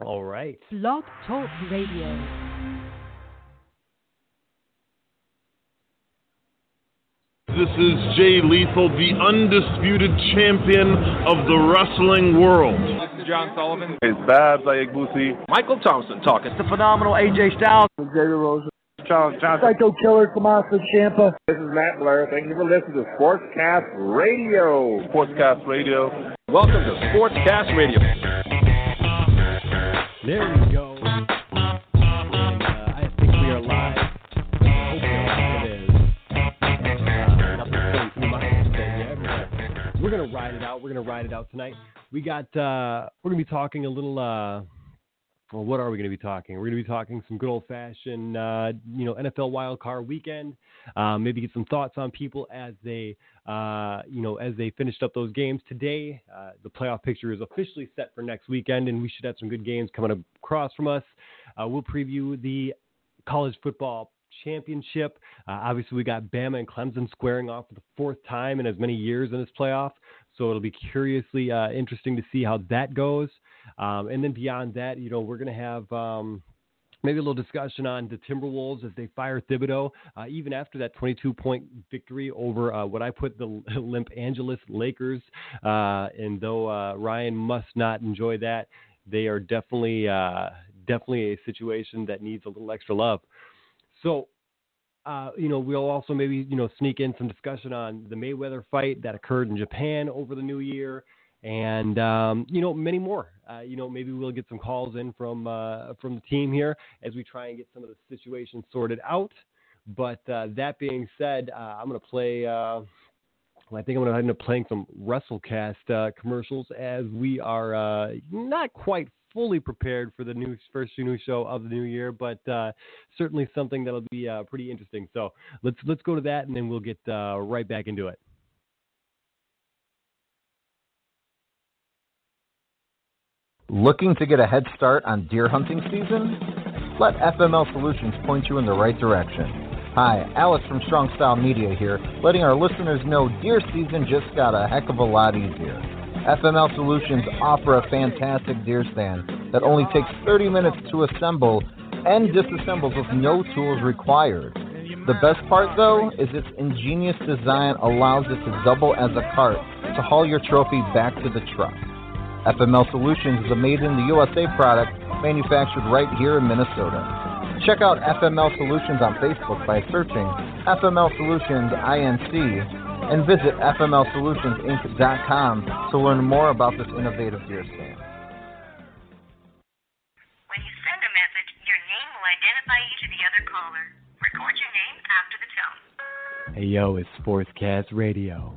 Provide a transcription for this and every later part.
All right. Blog Talk Radio. This is Jay Lethal, the undisputed champion of the wrestling world. This is John Sullivan. It's Babs Aiyegbusi. Michael Thompson talking. It's the phenomenal AJ Styles. Xavier Rose. Charles Johnson. Psycho Killer Tommaso Ciampa. This is Matt Blair. Thank you for listening to Sportscast Radio. Sportscast Radio. Welcome to Sportscast Radio. There we go. And uh, I think we are live. Uh, We're gonna ride it out. We're gonna ride it out tonight. We got. Uh, we're gonna be talking a little. Uh, well, what are we going to be talking? We're going to be talking some good old fashioned, uh, you know, NFL wild card weekend. Uh, maybe get some thoughts on people as they, uh, you know, as they finished up those games today. Uh, the playoff picture is officially set for next weekend, and we should have some good games coming across from us. Uh, we'll preview the college football championship. Uh, obviously, we got Bama and Clemson squaring off for the fourth time in as many years in this playoff. So it'll be curiously interesting to see how that goes. Um, and then beyond that, you know, we're going to have um, maybe a little discussion on the Timberwolves as they fire Thibodeau, uh, even after that 22 point victory over uh, what I put the Limp Angeles Lakers. Uh, and though uh, Ryan must not enjoy that, they are definitely uh, definitely a situation that needs a little extra love. So uh, you know, we'll also maybe, you know, sneak in some discussion on the Mayweather fight that occurred in Japan over the new year and, um, you know, many more. Uh, you know, maybe we'll get some calls in from, uh, from the team here as we try and get some of the situations sorted out. But uh, that being said, uh, I'm going to play. Uh, I think I'm going to end up playing some WrestleCast uh, commercials as we are not quite fully prepared for the new first new show of the new year, but uh, certainly something that'll be uh, pretty interesting. So let's let's go to that, and then we'll get uh, right back into it. Looking to get a head start on deer hunting season? Let FML Solutions point you in the right direction. Hi, Alex from Strong Style Media here, letting our listeners know deer season just got a heck of a lot easier. FML Solutions offer a fantastic deer stand that only takes 30 minutes to assemble and disassembles with no tools required. The best part though is its ingenious design allows it to double as a cart to haul your trophy back to the truck. FML Solutions is a made in the USA product manufactured right here in Minnesota. Check out FML Solutions on Facebook by searching FML Solutions INC and visit FMLSolutionsInc.com to learn more about this innovative deer stand. When you send a message, your name will identify you to the other caller. Record your name after the tone. Hey yo, it's Sportscast Radio.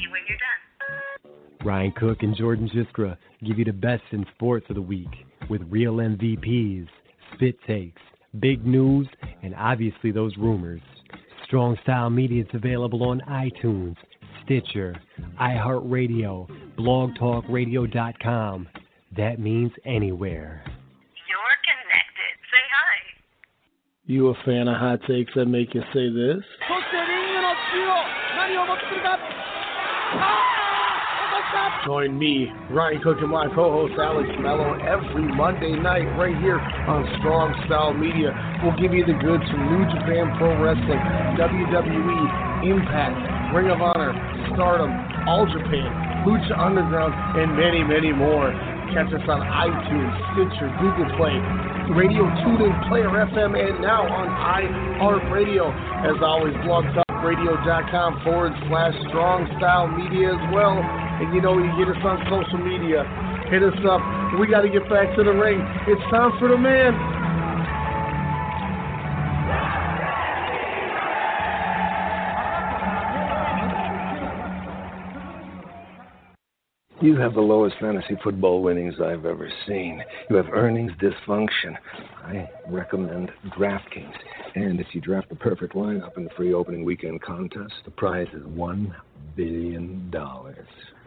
Hit any key when you're done. Ryan Cook and Jordan Jiskra give you the best in sports of the week with real MVPs, spit takes, big news, and obviously those rumors. Strong Style Media is available on iTunes, Stitcher, iHeartRadio, blogtalkradio.com. That means anywhere. You're connected. Say hi. You a fan of hot takes that make you say this? Join me, Ryan Cook, and my co-host Alex Mello every Monday night right here on Strong Style Media. We'll give you the goods from New Japan Pro Wrestling, WWE, Impact, Ring of Honor, Stardom, All Japan, Lucha Underground, and many, many more. Catch us on iTunes, Stitcher, Google Play, Radio TuneIn, Player FM, and now on iHeartRadio. As always, blogtalkradio.com forward slash strong style media as well. And you know, you get us on social media. Hit us up. We got to get back to the ring. It's time for the man. You have the lowest fantasy football winnings I've ever seen. You have earnings dysfunction. I recommend DraftKings. And if you draft the perfect lineup in the free opening weekend contest, the prize is $1 billion.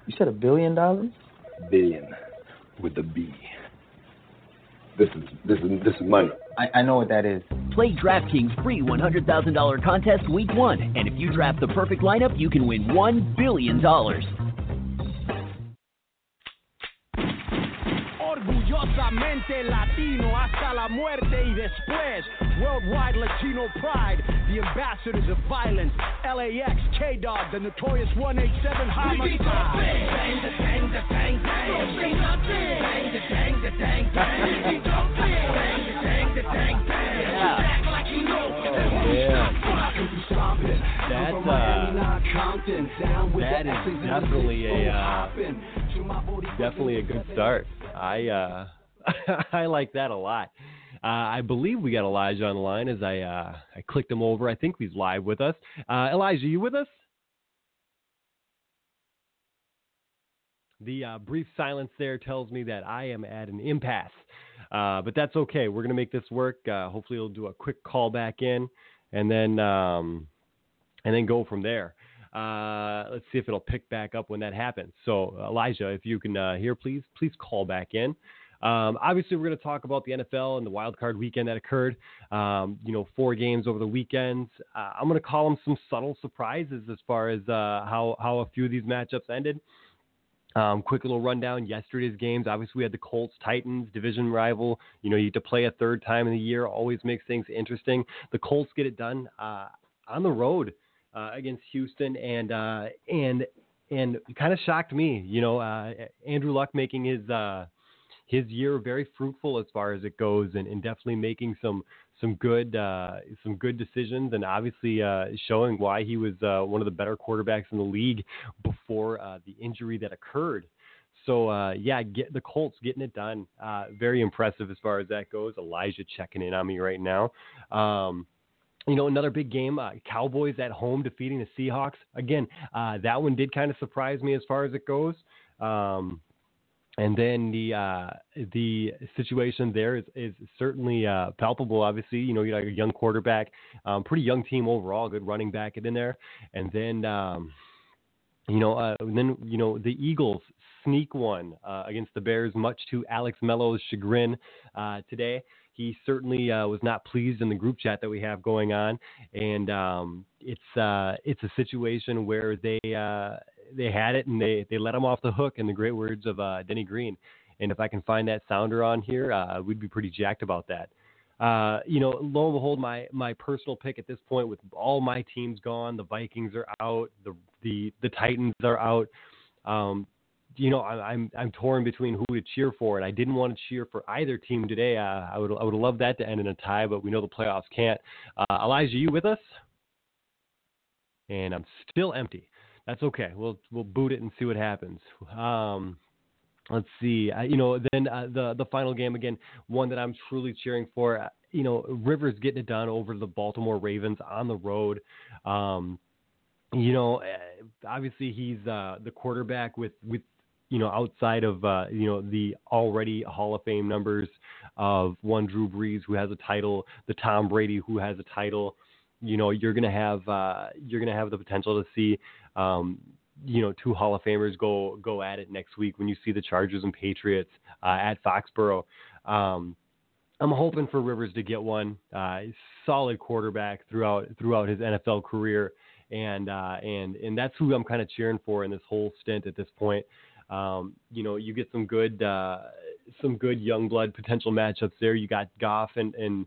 You said a billion dollars? Billion with a B. This is this is this is money. I, I know what that is. Play DraftKings free $100,000 contest week one, and if you draft the perfect lineup, you can win $1 billion. Orgullosamente Latino hasta la muerte y después. Worldwide Latino pride, the ambassadors of violence. LAX, K Dog, the notorious 187 homicide. Bang, bang, bang, bang. Bang, bang, bang, bang. Bang, bang. That's uh, that is definitely a uh, definitely a good start. I uh, I like that a lot. Uh, I believe we got Elijah on the line as I uh, I clicked him over. I think he's live with us. Uh, Elijah, you with us? The uh, brief silence there tells me that I am at an impasse, uh, but that's okay. We're gonna make this work. Uh, hopefully, we'll do a quick call back in, and then um, and then go from there. Uh, let's see if it'll pick back up when that happens. So, Elijah, if you can uh, hear, please, please call back in. Um, obviously, we're going to talk about the NFL and the wild card weekend that occurred. Um, you know, four games over the weekend. Uh, I'm going to call them some subtle surprises as far as uh, how how a few of these matchups ended. Um, quick little rundown yesterday's games. Obviously, we had the Colts Titans division rival. You know, you get to play a third time in the year, always makes things interesting. The Colts get it done uh, on the road uh, against Houston, and uh, and and kind of shocked me. You know, uh, Andrew Luck making his uh, his year very fruitful as far as it goes, and, and definitely making some some good uh, some good decisions, and obviously uh, showing why he was uh, one of the better quarterbacks in the league before uh, the injury that occurred. So uh, yeah, get the Colts getting it done. Uh, very impressive as far as that goes. Elijah checking in on me right now. Um, you know, another big game, uh, Cowboys at home defeating the Seahawks. Again, uh, that one did kind of surprise me as far as it goes. Um, and then the uh, the situation there is, is certainly uh, palpable. Obviously, you know, you got a young quarterback, um, pretty young team overall, good running back in there, and then um, you know, uh, then you know the Eagles sneak one uh, against the Bears, much to Alex Mello's chagrin uh, today he certainly uh, was not pleased in the group chat that we have going on, and um, it's uh, it's a situation where they uh, they had it and they they let him off the hook. In the great words of uh, Denny Green, and if I can find that sounder on here, uh, we'd be pretty jacked about that. Uh, you know, lo and behold, my my personal pick at this point, with all my teams gone, the Vikings are out, the the the Titans are out. Um, you know, I'm I'm torn between who to cheer for, and I didn't want to cheer for either team today. Uh, I would I would loved that to end in a tie, but we know the playoffs can't. Uh, Elijah, you with us? And I'm still empty. That's okay. We'll we'll boot it and see what happens. Um, let's see. Uh, you know, then uh, the the final game again, one that I'm truly cheering for. Uh, you know, Rivers getting it done over the Baltimore Ravens on the road. Um, you know, uh, obviously he's uh, the quarterback with with you know, outside of uh, you know the already Hall of Fame numbers of one Drew Brees who has a title, the Tom Brady who has a title, you know, you're gonna have uh, you're gonna have the potential to see, um, you know, two Hall of Famers go go at it next week when you see the Chargers and Patriots uh, at Foxborough. Um, I'm hoping for Rivers to get one. Uh, solid quarterback throughout throughout his NFL career, and uh, and and that's who I'm kind of cheering for in this whole stint at this point. Um, you know, you get some good uh, some good young blood potential matchups there. You got Goff and and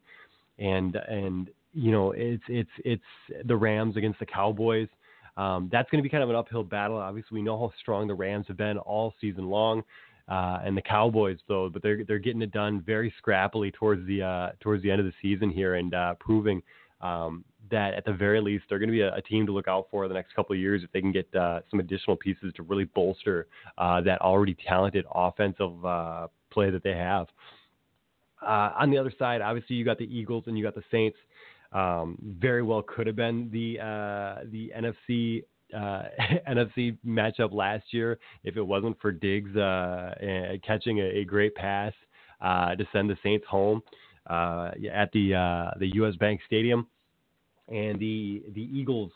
and and you know it's it's it's the Rams against the Cowboys. Um, that's going to be kind of an uphill battle. Obviously, we know how strong the Rams have been all season long, uh, and the Cowboys though, but they're they're getting it done very scrappily towards the uh, towards the end of the season here and uh, proving um, that at the very least they're going to be a, a, team to look out for the next couple of years if they can get uh, some additional pieces to really bolster uh, that already talented offensive uh, play that they have. Uh, on the other side, obviously you got the Eagles and you got the Saints. Um, very well could have been the uh, the NFC uh, NFC matchup last year if it wasn't for Diggs catching a, a, great pass to send the Saints home at the the U.S. Bank Stadium and the the Eagles,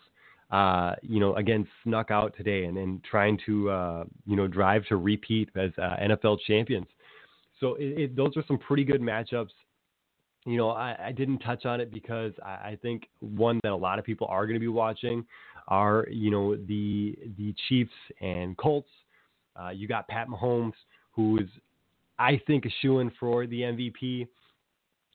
uh, you know, again snuck out today and then trying to uh, you know drive to repeat as uh, NFL champions. So it, it, those are some pretty good matchups. You know, I, I didn't touch on it because I, I, think one that a lot of people are going to be watching are you know the the Chiefs and Colts. Uh, you got Pat Mahomes, who is I think, a shoe in for the MVP.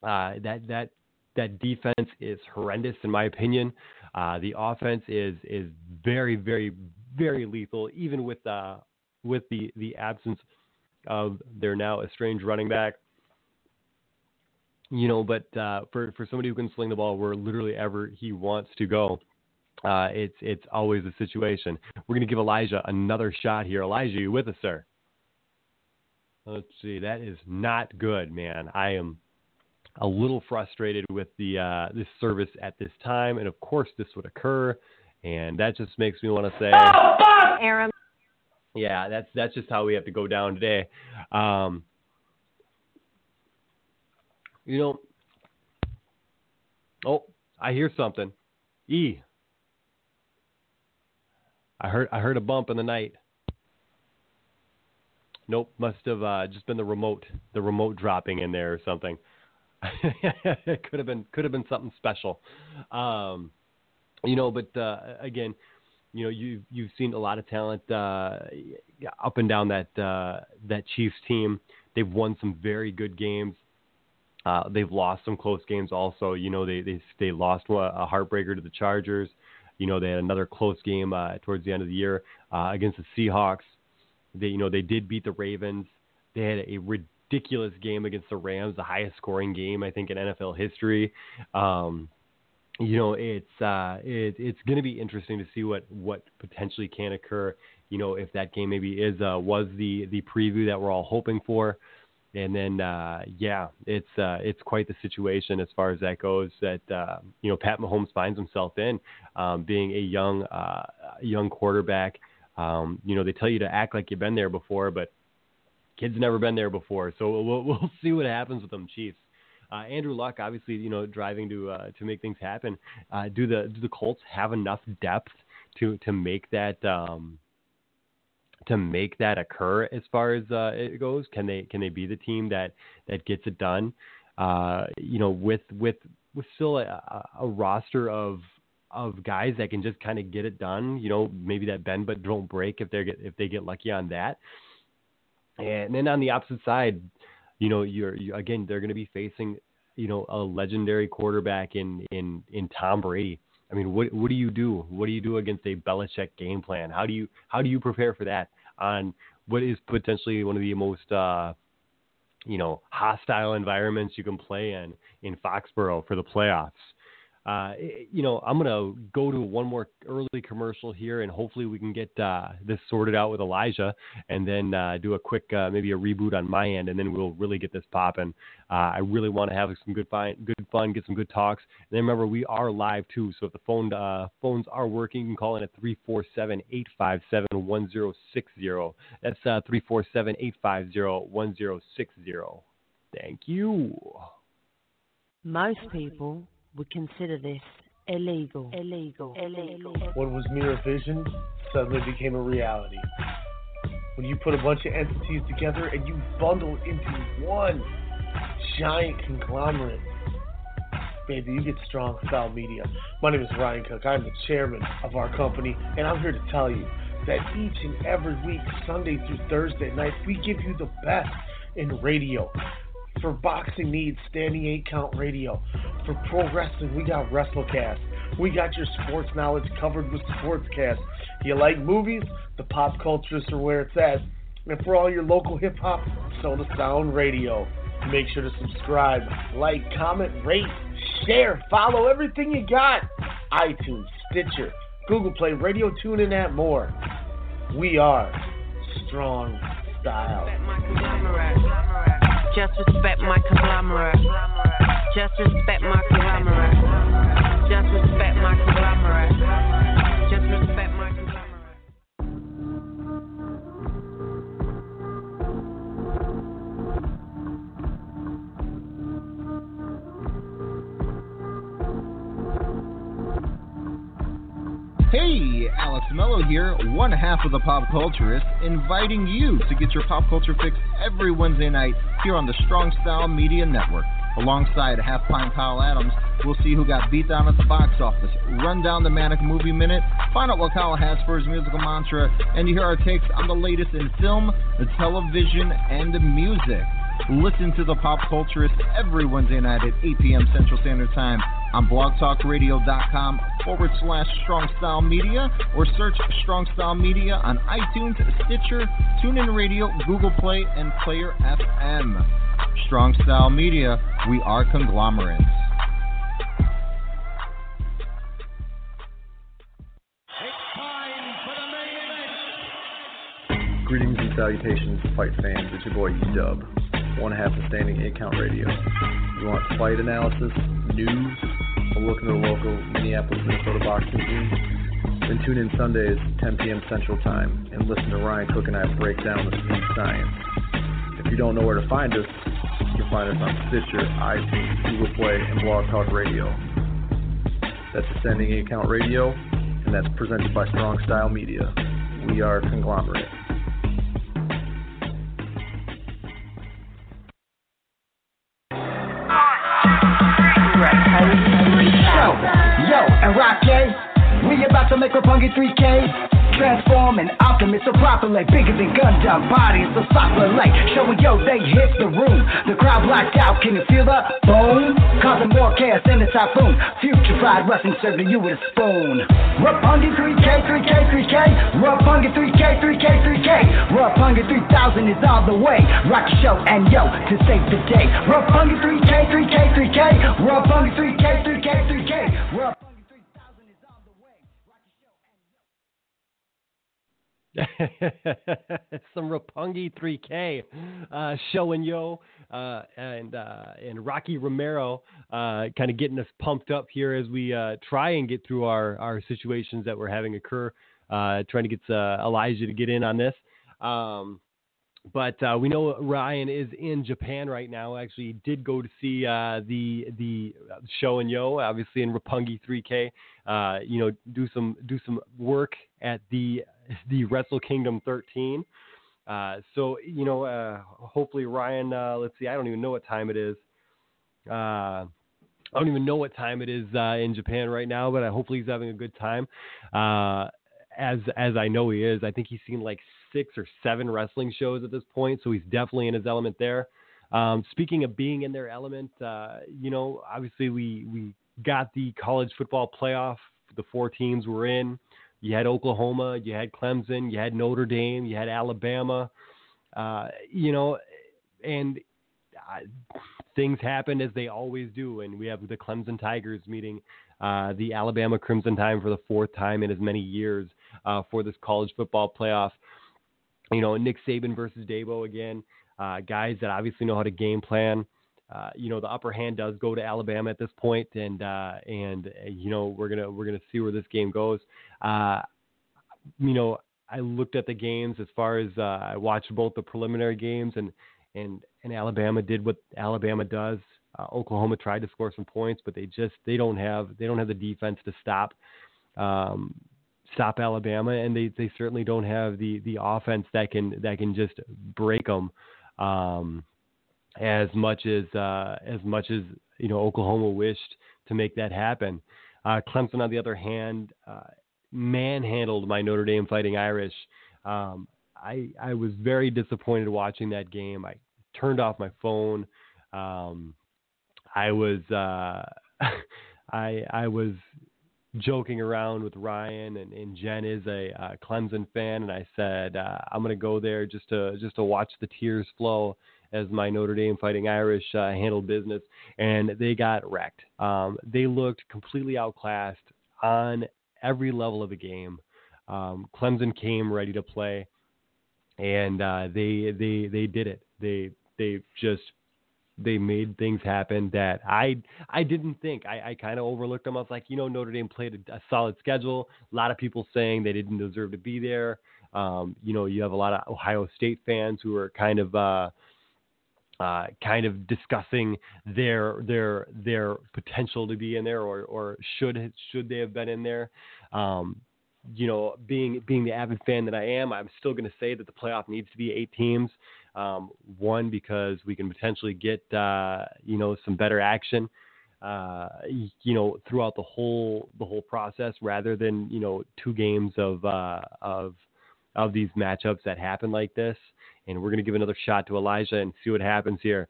Uh, that that that defense is horrendous in my opinion. Uh, the offense is is very very very lethal, even with uh, with the the absence of their now estranged running back. You know, but uh, for for somebody who can sling the ball where literally ever he wants to go, uh, it's it's always a situation. We're gonna give Elijah another shot here. Elijah, you with us, sir? Let's see. That is not good, man. I am a little frustrated with the uh, this service at this time, and of course this would occur, and that just makes me want to say, oh, fuck! Aaron. Yeah, that's that's just how we have to go down today. Um, you know, oh, I hear something. E. I heard I heard a bump in the night. Nope, must have uh, just been the remote, the remote dropping in there or something. it could have been could have been something special. Um, you know, but uh, again, you know, you you've seen a lot of talent uh, up and down that uh, that Chiefs team. They've won some very good games. Uh, they've lost some close games also. You know, they they they lost a heartbreaker to the Chargers. You know, they had another close game uh, towards the end of the year uh, against the Seahawks. They you know they did beat the Ravens. They had a ridiculous game against the Rams, the highest scoring game I think in NFL history. Um, you know, it's uh, it, it's going to be interesting to see what what potentially can occur. You know, if that game maybe is uh, was the the preview that we're all hoping for, and then uh, yeah, it's uh, it's quite the situation as far as that goes. That uh, you know, Pat Mahomes finds himself in um, being a young uh, young quarterback. Um, you know, they tell you to act like you've been there before, but kid's never been there before. So we'll we'll see what happens with them Chiefs. Uh, Andrew Luck, obviously, you know, driving to uh, to make things happen. Uh, do the do the Colts have enough depth to to make that um, to make that occur as far as uh, it goes? Can they can they be the team that that gets it done? Uh, you know, with with with still a, a roster of of guys that can just kind of get it done. You know, maybe that bend but don't break if they get if they get lucky on that. And then on the opposite side, you know, you're you, again they're going to be facing you know a legendary quarterback in in in Tom Brady. I mean, what what do you do? What do you do against a Belichick game plan? How do you how do you prepare for that on what is potentially one of the most uh, you know hostile environments you can play in in Foxborough for the playoffs? Uh, you know, I'm going to go to one more early commercial here, and hopefully we can get uh, this sorted out with Elijah, and then uh, do a quick uh, maybe a reboot on my end, and then we'll really get this popping. Uh, I really want to have some good fun, good fun, get some good talks. And then remember, we are live too, so if the phone uh, phones are working, you can call in at 347-857-1060. That's 347-850-1060. Thank you. Most people would consider this illegal. Illegal. Illegal. What was mere vision suddenly became a reality. When you put a bunch of entities together and you bundle into one giant conglomerate, baby, you get strong style media. My name is Ryan Cook. I'm the chairman of our company, and I'm here to tell you that each and every week, Sunday through Thursday night, we give you the best in radio. For boxing needs, standing eight count radio. For pro wrestling, we got WrestleCast. We got your sports knowledge covered with Sportscast. You like movies? The pop culturists are where it's at. And for all your local hip hop, Soda Sound Radio. Make sure to subscribe, like, comment, rate, share, follow everything you got. iTunes, Stitcher, Google Play, Radio Tune, and that more. We are Strong Style. Just respect my conglomerate. Just respect my conglomerate. Just respect my conglomerate. Hey, Alex Mello here, one half of the Pop Culturist, inviting you to get your pop culture fix every Wednesday night here on the Strong Style Media Network. Alongside Half Pint Kyle Adams, we'll see who got beat down at the box office, run down the Manic Movie Minute, find out what Kyle has for his musical mantra, and you hear our takes on the latest in film, the television, and the music. Listen to the Pop Culturist every Wednesday night at 8 p.m. Central Standard Time on blogtalkradio.com forward slash Strong Style Media or search Strong Style Media on iTunes, Stitcher, TuneIn Radio, Google Play, and Player FM. Strong Style Media, we are conglomerates. Greetings and salutations, fight fans. It's your boy E-Dub, one half of Standing 8 Count Radio. You want fight analysis, news, a look into the local Minneapolis, Minnesota boxing scene? Then tune in Sundays, 10 p.m. Central Time, and listen to Ryan Cook and I break down the speed science. If you don't know where to find us, you can find us on Stitcher, iTunes, Google Play, and Blog Talk Radio. That's Ascending Account Radio, and that's presented by Strong Style Media. We are a conglomerate. Yo, yo, and Rocky, we about to make a punky 3K. Transform an optimist so properly, bigger than Gundam bodies, so softly like showing yo they hit the room. The crowd blacked out, can you feel the boom? Causing more chaos than a typhoon. Future fried wrestling serving you with a spoon. Roppongi 3K, 3K, 3K. Roppongi 3K, 3K, 3K. Roppongi 3000 is all the way. Rocky Sho and Yoh to save the day. Roppongi 3K, 3K, 3K. Roppongi 3K, 3K, 3K. Roppongi Some Roppongi 3K uh, showing yo uh, and uh, and Rocky Romero uh, kind of getting us pumped up here as we uh, try and get through our, our situations that we're having occur. Uh, trying to get Elijah to get in on this. Um, but uh, we know Ryan is in Japan right now. Actually, he did go to see uh, the the Sho and Yoh, obviously in Roppongi 3K. Uh, you know, do some do some work at the the Wrestle Kingdom 13. Uh, so you know, uh, hopefully Ryan. Uh, let's see, I don't even know what time it is. I don't even know what time it is in Japan right now, but hopefully he's having a good time. as as I know he is, I think he's seen like six or seven wrestling shows at this point, so he's definitely in his element there. Um, speaking of being in their element, uh, you know, obviously we we got the college football playoff. The four teams were in. You had Oklahoma, you had Clemson, you had Notre Dame, you had Alabama. Uh, you know, and uh, things happened as they always do, and we have the Clemson Tigers meeting uh, the Alabama Crimson Tide for the fourth time in as many years uh, for this college football playoff you know, Nick Saban versus Dabo again, uh, guys that obviously know how to game plan. Uh, you know, the upper hand does go to Alabama at this point, and uh, and uh, you know we're gonna we're gonna see where this game goes. Uh, you know, I looked at the games as far as uh, I watched both the preliminary games, and and and Alabama did what Alabama does. Oklahoma tried to score some points, but they just they don't have they don't have the defense to stop um, stop Alabama, and they, they certainly don't have the, the offense that can that can just break them um, as much as uh, as much as you know Oklahoma wished to make that happen. Uh, Clemson, on the other hand, uh, manhandled my Notre Dame Fighting Irish. Um, I I was very disappointed watching that game. I turned off my phone. Um, I was uh, I I was joking around with Ryan and, and Jen is a uh, Clemson fan, and I said uh, I'm going to go there just to just to watch the tears flow as my Notre Dame Fighting Irish uh, handled business, and they got wrecked. Um, they looked completely outclassed on every level of the game. Um, Clemson came ready to play, and uh, they they they did it. They they just they made things happen that I I didn't think. I, I kind of overlooked them. I was like, you know, Notre Dame played a, a, solid schedule. A lot of people saying they didn't deserve to be there. Um, you know, you have a lot of Ohio State fans who are kind of uh, uh, kind of discussing their their their potential to be in there or or should should they have been in there. Um, you know, being being the avid fan that I am, I'm still going to say that the playoff needs to be eight teams. Um, one because we can potentially get uh, you know some better action, uh, you know, throughout the whole the whole process, rather than you know two games of uh, of of these matchups that happen like this. and we're going to give another shot to Elijah and see what happens here.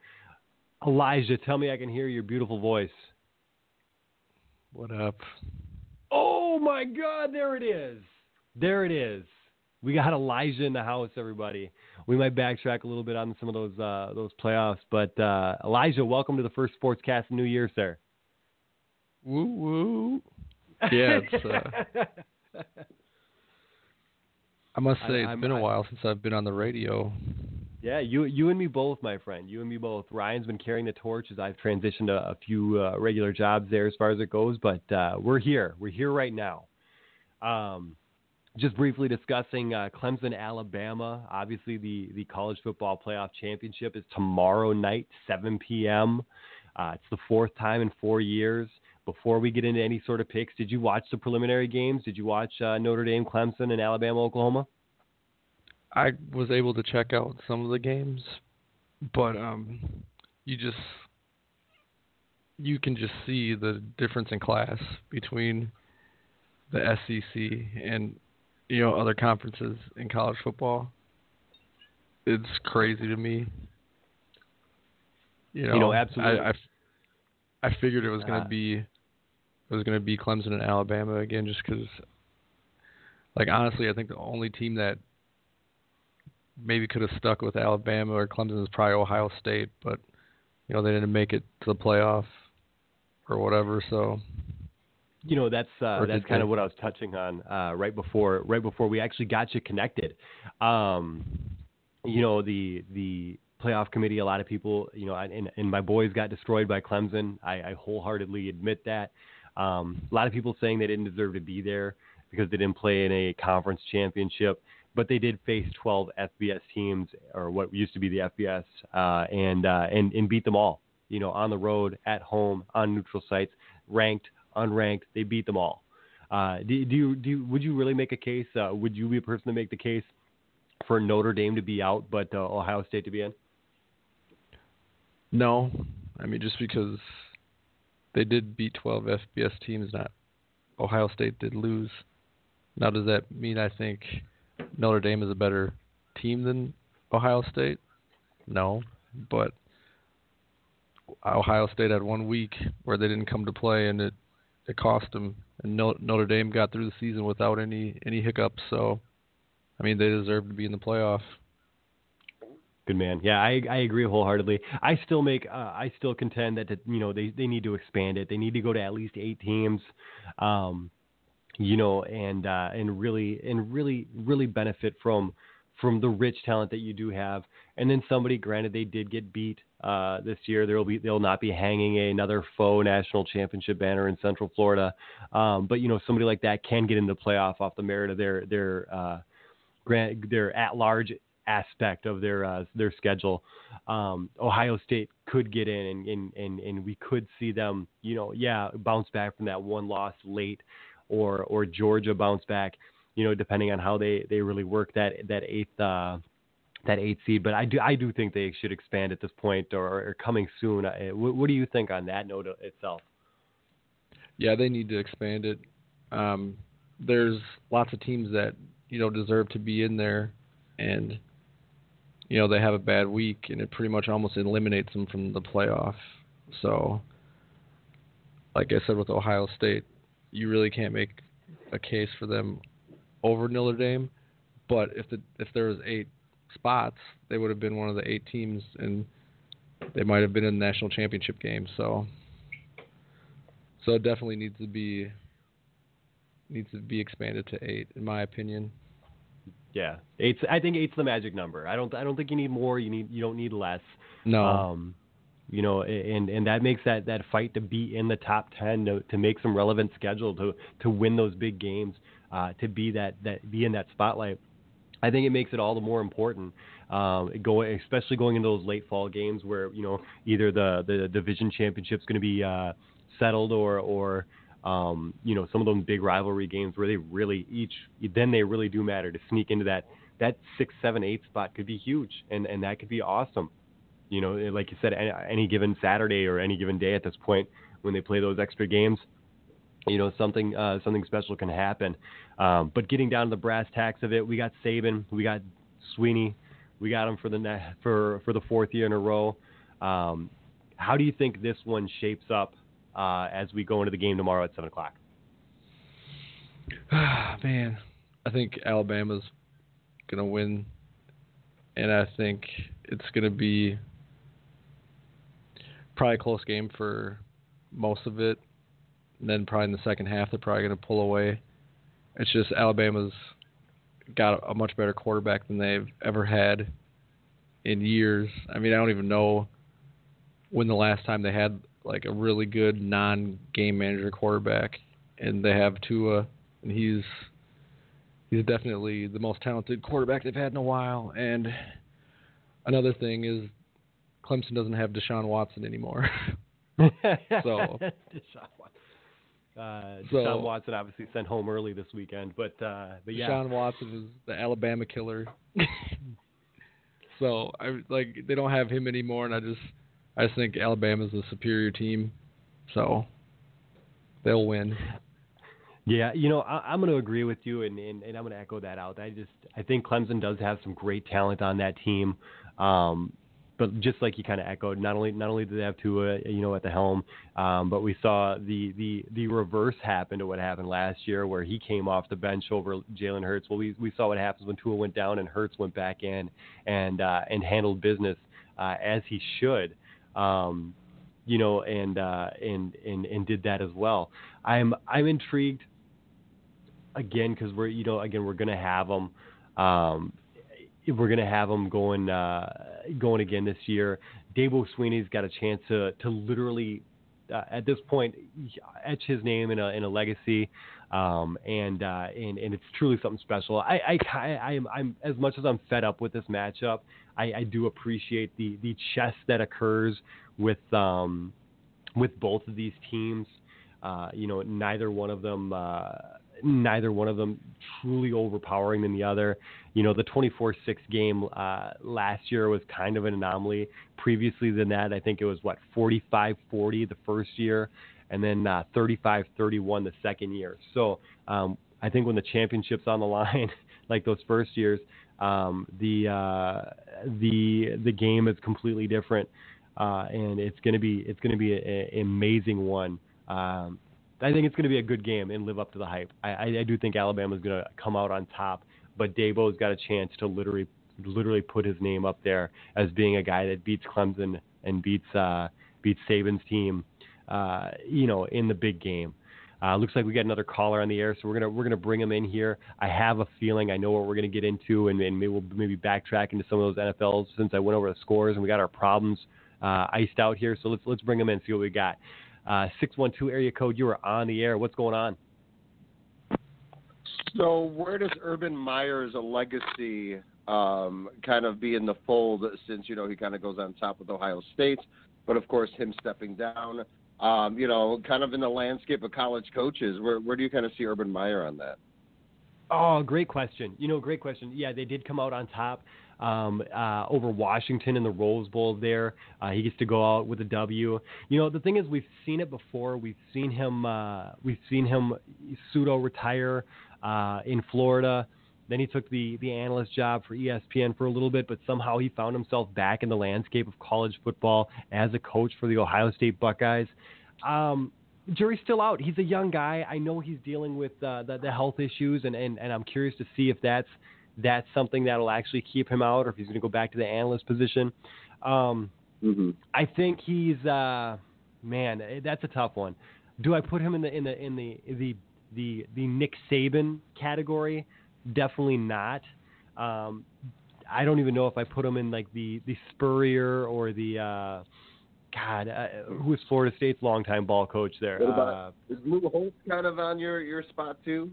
Elijah, tell me I can hear your beautiful voice. What up? Oh my God, there it is. There it is. We got Elijah in the house, everybody. We might backtrack a little bit on some of those uh, those playoffs, but uh, Elijah, welcome to the first Sportscast of New Year, sir. Woo woo. Yeah, it's. Uh, I must say, I- it's been a I'm- while since I've been on the radio. Yeah, you you and me both, my friend. You and me both. Ryan's been carrying the torch as I've transitioned a, a few uh, regular jobs there as far as it goes, but uh, we're here. We're here right now. Um, just briefly discussing uh, Clemson, Alabama. Obviously, the the college football playoff championship is tomorrow night, 7 p.m. Uh, it's the fourth time in four years. Before we get into any sort of picks, did you watch the preliminary games? Did you watch uh, Notre Dame, Clemson, and Alabama, Oklahoma? I was able to check out some of the games, but um, you just you can just see the difference in class between the SEC and you know other conferences in college football. It's crazy to me. You know, You know, absolutely. I, I, I figured it was going Uh, to be it was going to be Clemson and Alabama again, just because. Like honestly, I think the only team that maybe could have stuck with Alabama or Clemson is probably Ohio State, but you know they didn't make it to the playoff or whatever. So You know, that's uh, that's kind of what I was touching on uh, right before right before we actually got you connected. Um, you know, the the playoff committee. A lot of people, you know, and, and my boys got destroyed by Clemson. I, I wholeheartedly admit that. Um, a lot of people saying they didn't deserve to be there because they didn't play in a conference championship, but they did face 12 FBS teams or what used to be the FBS, uh, and uh, and and beat them all. You know, on the road, at home, on neutral sites, ranked, unranked, they beat them all. Uh, do, do you do you, would you really make a case? Uh, would you be a person to make the case for Notre Dame to be out, but uh, Ohio State to be in? no, I mean just because they did beat 12 FBS teams, not Ohio State did lose. Now does that mean I think Notre Dame is a better team than Ohio State? No, but Ohio State had one week where they didn't come to play, and it it cost them. And Notre Dame got through the season without any any hiccups. So, I mean, they deserve to be in the playoff. Good man. Yeah, I I agree wholeheartedly. I still make uh, I still contend that you know they they need to expand it. They need to go to at least eight teams. Um, you know, and uh, and really and really really benefit from from the rich talent that you do have. And then somebody, granted, they did get beat uh, this year. There will be they'll not be hanging another faux national championship banner in Central Florida. Um, but you know, somebody like that can get into the playoff off the merit of their their uh, grant their at large aspect of their uh, their schedule. Um, Ohio State could get in, and, and and and we could see them, you know, yeah, bounce back from that one loss late, or or Georgia bounce back, you know, depending on how they they really work that that eighth. Uh, that eighth seed, but I do I do think they should expand at this point or, or coming soon. Uh, What, what do you think on that note itself? Yeah, they need to expand it. Um, there's lots of teams that you know deserve to be in there, and you know they have a bad week, and it pretty much almost eliminates them from the playoff. So, like I said with Ohio State, you really can't make a case for them over Notre Dame. But if the if there was eight spots, they would have been one of the eight teams, and they might have been in the national championship game. So. So it definitely needs to be needs to be expanded to eight, in my opinion. Yeah, eight's. I think eight's the magic number. I don't. I don't think you need more. You need. You don't need less. No. Um, you know, and and that makes that that fight to be in the top ten to to make some relevant schedule to to win those big games, uh, to be that that be in that spotlight. I think it makes it all the more important. Um, go especially going into those late fall games where you know either the the division championship's going to be uh, settled or or um, you know some of those big rivalry games where they really each then they really do matter to sneak into that that six seven eight spot could be huge and and that could be awesome. You know, like you said, any, any given Saturday or any given day at this point when they play those extra games, you know something uh, something special can happen. Um, but getting down to the brass tacks of it, we got Saban, we got Swinney, We got him for the ne- for for the fourth year in a row. Um, how do you think this one shapes up uh, as we go into the game tomorrow at seven o'clock? Man, I think Alabama's gonna win, and I think it's gonna be probably a close game for most of it. And then probably in the second half, they're probably gonna pull away. It's just Alabama's got a much better quarterback than they've ever had in years. I mean, I don't even know when the last time they had like a really good non-game manager quarterback, and they have Tua, and he's he's definitely the most talented quarterback they've had in a while. And another thing is Clemson doesn't have Deshaun Watson anymore. so Deshaun Watson. Uh, So- Deshaun Watson obviously sent home early this weekend, but uh, but yeah, Deshaun Watson is the Alabama killer. so I like they don't have him anymore, and I just I just think Alabama's the superior team, so they'll win. Yeah, you know, I, I'm going to agree with you, and, and, and I'm going to echo that out. I just I think Clemson does have some great talent on that team, um, but just like you kind of echoed, not only not only do they have Tua, you know, at the helm, um, but we saw the the the reverse happen to what happened last year, where he came off the bench over Jalen Hurts. Well, we we saw what happens when Tua went down and Hurts went back in and uh, and handled business uh, as he should. Um, you know, and uh, and and and did that as well. I'm I'm intrigued again because we're you know again we're gonna have them. Um, we're gonna have them going uh, going again this year. Dabo Swinney's got a chance to to literally uh, at this point etch his name in a in a legacy. Um, and, uh, and and it's truly something special. I, I I am I'm as much as I'm fed up with this matchup. I, I do appreciate the the chess that occurs with um with both of these teams. Uh, you know, neither one of them, uh, neither one of them truly overpowering than the other. You know, the 24-6 game uh, last year was kind of an anomaly. Previously than that, I think it was what 45-40 the first year, and then uh, 35-31 the second year. So um, I think when the championship's on the line, like those first years, um, the uh, the the game is completely different, uh, and it's gonna be it's gonna be an amazing one. Um, I think it's going to be a good game and live up to the hype. I, I, do think Alabama's going to come out on top, but Dabo's got a chance to literally literally put his name up there as being a guy that beats Clemson and beats uh, beats Saban's team, uh, you know, in the big game. Uh, looks like we got another caller on the air, so we're gonna we're gonna bring him in here. I have a feeling I know what we're gonna get into, and, and maybe we'll maybe backtrack into some of those NFLs since I went over the scores and we got our problems uh, iced out here. So let's let's bring him in, see what we got. Uh, six one two area code. You are on the air. What's going on? So where does Urban Meyer's a legacy um, kind of be in the fold since you know he kind of goes on top with Ohio State, but of course him stepping down. Um, you know, kind of in the landscape of college coaches, where where do you kind of see Urban Meyer on that? Oh, great question. You know, great question. Yeah, they did come out on top um, uh, over Washington in the Rose Bowl there. Uh, he gets to go out with a W. You know, the thing is, we've seen it before. We've seen him. Uh, we've seen him pseudo retire uh, in Florida. Then he took the the analyst job for ESPN for a little bit, but somehow he found himself back in the landscape of college football as a coach for the Ohio State Buckeyes. Um, jury's still out. He's a young guy. I know he's dealing with uh, the, the health issues, and, and, and I'm curious to see if that's that's something that'll actually keep him out, or if he's going to go back to the analyst position. Um, mm-hmm. I think he's uh, man. That's a tough one. Do I put him in the in the in the the the, the Nick Saban category? Definitely not. Um, I don't even know if I put him in like the the Spurrier or the. Uh, God, uh, who's Florida State's longtime ball coach there? What Uh, is Lou Holtz kind of on your your spot too?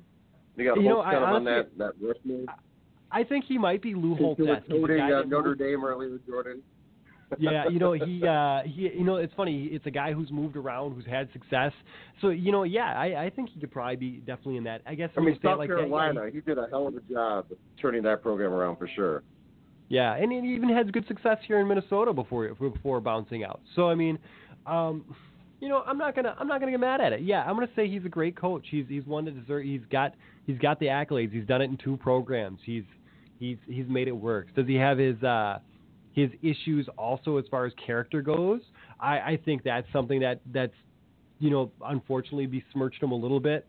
You got You know, Holtz I kind of on that that rush move. I think he might be Lou Holtz. He was esque. He's a guy uh, Notre Dame early with Jordan. yeah, you know he uh he you know it's funny it's a guy who's moved around who's had success. So you know yeah I I think he could probably be definitely in that. I guess I mean, when you say it South like that, yeah, Carolina, he did a hell of a job turning that program around for sure. Yeah, and he even had good success here in Minnesota before before bouncing out. So I mean, um, you know, I'm not gonna I'm not gonna get mad at it. Yeah, I'm gonna say he's a great coach. He's he's one that deserve. He's got he's got the accolades. He's done it in two programs. He's He's he's made it work. Does he have his uh, his issues also as far as character goes? I, I think that's something that that's you know unfortunately besmirched him a little bit.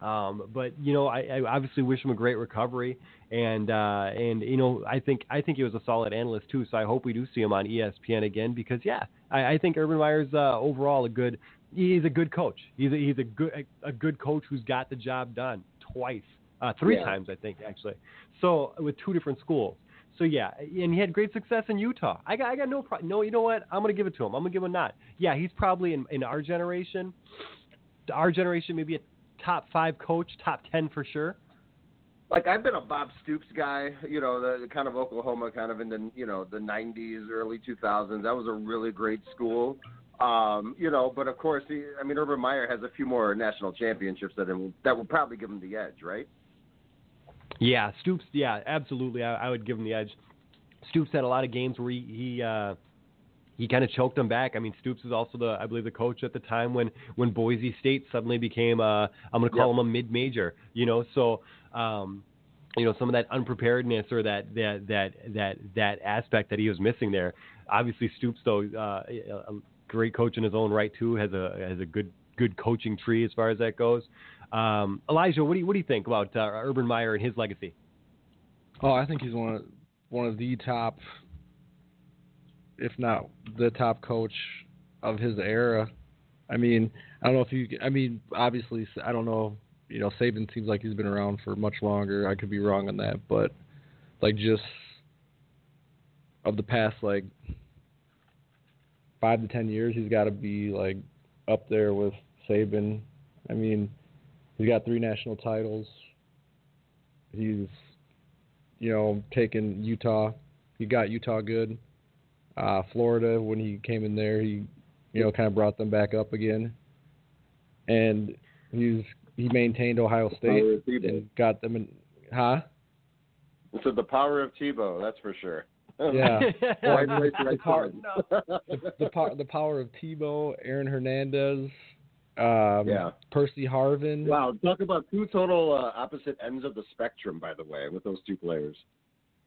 Um, but you know, I, I obviously wish him a great recovery, and uh, and you know, I think I think he was a solid analyst too. So I hope we do see him on ESPN again because yeah, I, I think Urban Meyer's uh, overall a good. He's a good coach. He's a, he's a good a, a good coach who's got the job done twice, uh, three Yeah. times I think actually. So with two different schools. So yeah, and he had great success in Utah. I got I got no pro- no. You know what? I'm gonna give it to him. I'm gonna give him a nod. Yeah, he's probably in in our generation, our generation maybe a top five coach, top ten for sure. like I've been a Bob Stoops guy, you know, the, the kind of Oklahoma, kind of in the you know the '90s, early 2000s. That was a really great school, um, you know. But of course, he, I mean, Urban Meyer has a few more national championships that him, that will probably give him the edge, right? Yeah, Stoops. Yeah, absolutely. I, I would give him the edge. Stoops had a lot of games where he he uh, he kind of choked them back. I mean, Stoops was also the I believe the coach at the time when when Boise State suddenly became uh, I'm going to call Yep. him a mid major. You know, so. Um, you know some of that unpreparedness or that that that that that aspect that he was missing there. Obviously, Stoops though, uh, a great coach in his own right too, has a has a good good coaching tree as far as that goes. Um, Elijah, what do you what do you think about uh, Urban Meyer and his legacy? Oh, I think he's one of one of the top, if not the top coach of his era. I mean, I don't know if you. I mean, obviously, I don't know. You know, Saban seems like he's been around for much longer. I could be wrong on that, but like just of the past like five to ten years, he's got to be like up there with Saban. I mean, he's got three national titles. He's you know, taking Utah. He got Utah good. Uh, Florida, when he came in there, he, you know, kind of brought them back up again. And he's he maintained Ohio State Power of Tebow. and got them in. Huh? So the power of Tebow, that's for sure. Yeah. right place, the, power, time. the, the, power, the power of Tebow, Aaron Hernandez, um, Yeah. Percy Harvin. Wow, talk about two total uh, opposite ends of the spectrum, by the way, with those two players.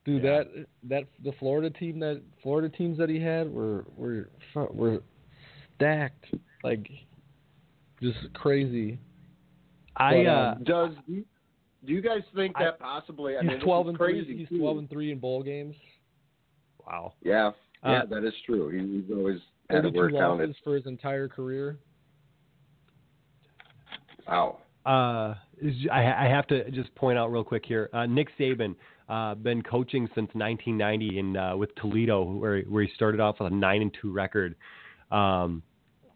Dude, that that the Florida team that Florida teams that he had were were were stacked like just crazy. I But, uh, um, Does do you guys think I- that possibly? I he's mean, twelve and crazy. three. He's too. twelve and three in bowl games. wow. Yeah, yeah, Uh, that is true. He, he's always had Only it two where counted. losses for his entire career. Wow. Uh, I, have to just point out real quick here. Uh, Nick Saban, uh, been coaching since 1990 in uh, with Toledo, where where he started off with a nine and two record. Um,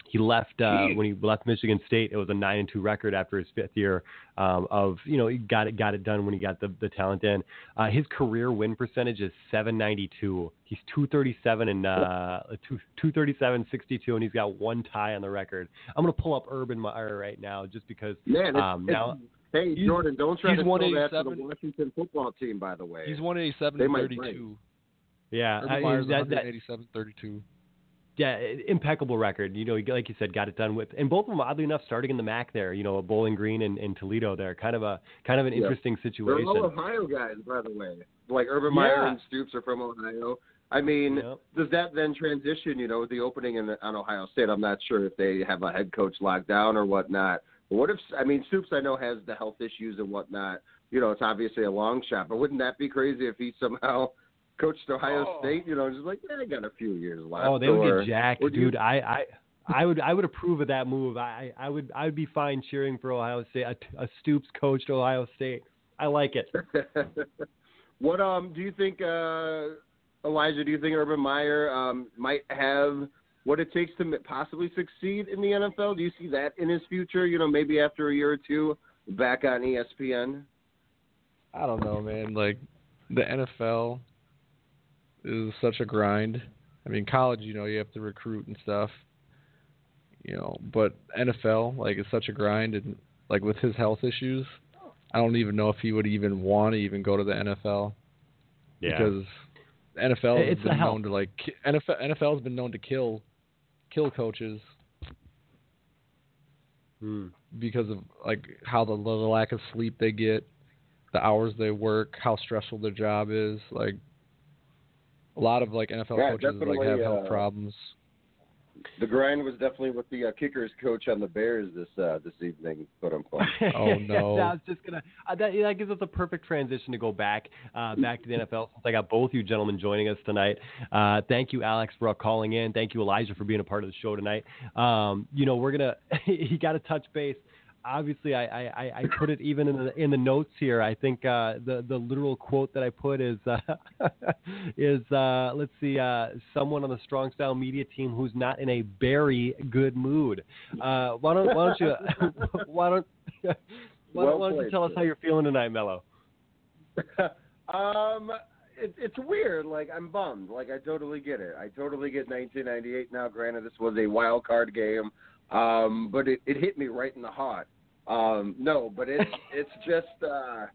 he left uh, when he left Michigan State. It was a nine and two record after his fifth year um, of you know he got it got it done when he got the the talent in. Uh, his career win percentage is 792. He's 237 and uh, two 237 62, and he's got one tie on the record. I'm gonna pull up Urban Meyer right now just because Man, it's, um, it's- now hey He's- Jordan, don't try he's to throw that to the Washington football team. By the way, He's one eighty seven They and might thirty break. two. yeah, Urban I- Meyer's that, that, 187 32. Yeah, impeccable record. You know, like you said, got it done with, and both of them oddly enough starting in the MAC there. You know, Bowling Green and, and Toledo there. Kind of a kind of an Yeah. interesting They're all Ohio guys, by the way. Like Urban Meyer Yeah. and Stoops are from Ohio. I mean, Yep. does that then transition? You know, with the opening in, on Ohio State. I'm not sure if they have a head coach locked down or whatnot. But what if? I mean, Stoops I know has the health issues and whatnot. You know, it's obviously a long shot. But wouldn't that be crazy if he somehow coached Ohio Oh. State? You know, just like man, I got a few years left. Oh, they would or, get jacked, or do you- dude. I, I, I would, I would approve of that move. I, I would, I would be fine cheering for Ohio State. A, a Stoops coached Ohio State. I like it. what um do you think uh Elijah, do you think Urban Meyer um might have what it takes to possibly succeed in the NFL? Do you see that in his future, you know, maybe after a year or two back on ESPN? I don't know, man. Like the NFL is such a grind. I mean, college, you know, you have to recruit and stuff. You know, but NFL, like, is such a grind, and like with his health issues, I don't even know if he would even want to even go to the NFL Yeah. because NFL has It's the been known to like NFL. NFL has been known to kill kill coaches Hmm. because of like how the, the lack of sleep they get, the hours they work, how stressful their job is. Like a lot of like NFL Yeah, coaches like have health uh, problems. The grind was definitely with the uh, kickers coach on the Bears this uh, this evening, quote unquote. Oh no. I was just gonna. Uh, that, that gives us a perfect transition to go back, uh, back to the NFL. Since I got both you gentlemen joining us tonight. Uh, thank you, Alex, for calling in. Thank you, Elijah, for being a part of the show tonight. Um, you know, we're gonna. you got to touch base. Obviously, I, I, I put it even in the in the notes here. I think uh, the the literal quote that I put is uh, is uh, let's see, uh, someone on the Strong Style Media team who's not in a very good mood. Uh, why don't why don't you why don't why, Well why don't you tell us how you're feeling tonight, Mello? um, it, it's weird. Like I'm bummed. Like I totally get it. I totally get 1998. Now, granted, this was a wild card game, um, but it, it hit me right in the heart. Um, no, but it's it's just uh,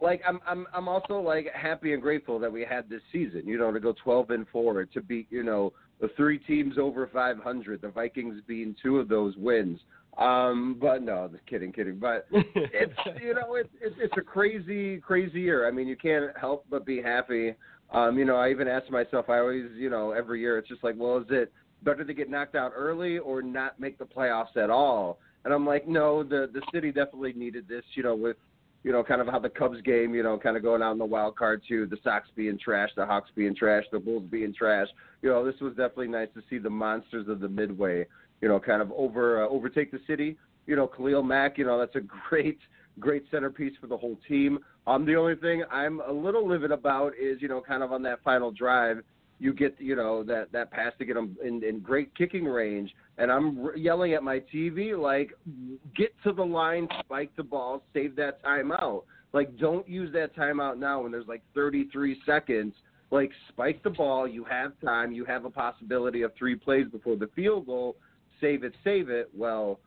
like I'm I'm I'm also like happy and grateful that we had this season. You know, to go 12 and four, to beat you know the three teams over 500, the Vikings being two of those wins. Um, but no, just kidding, kidding. But it's you know it's it's it's a crazy crazy year. I mean, you can't help but be happy. Um, you know, I even asked myself. I always you know every year it's just like, well, is it better to get knocked out early or not make the playoffs at all? And I'm like, no, the the city definitely needed this. You know, with you know, kind of how the Cubs game, you know, kind of going out in the wild card too. The Sox being trash, the Hawks being trash, the Bulls being trash. You know, this was definitely nice to see the monsters of the Midway, you know, kind of over uh, overtake the city. You know, Khalil Mack, you know, that's a great, great centerpiece for the whole team. Um, the only thing I'm a little livid about is, you know, kind of on that final drive, you get, you know, that that pass to get them in, in great kicking range, and I'm yelling at my TV like, get to the line, spike the ball, save that timeout. Like, don't use that timeout now when there's like 33 seconds. Like, spike the ball. You have time. You have a possibility of three plays before the field goal. Save it, save it. Well,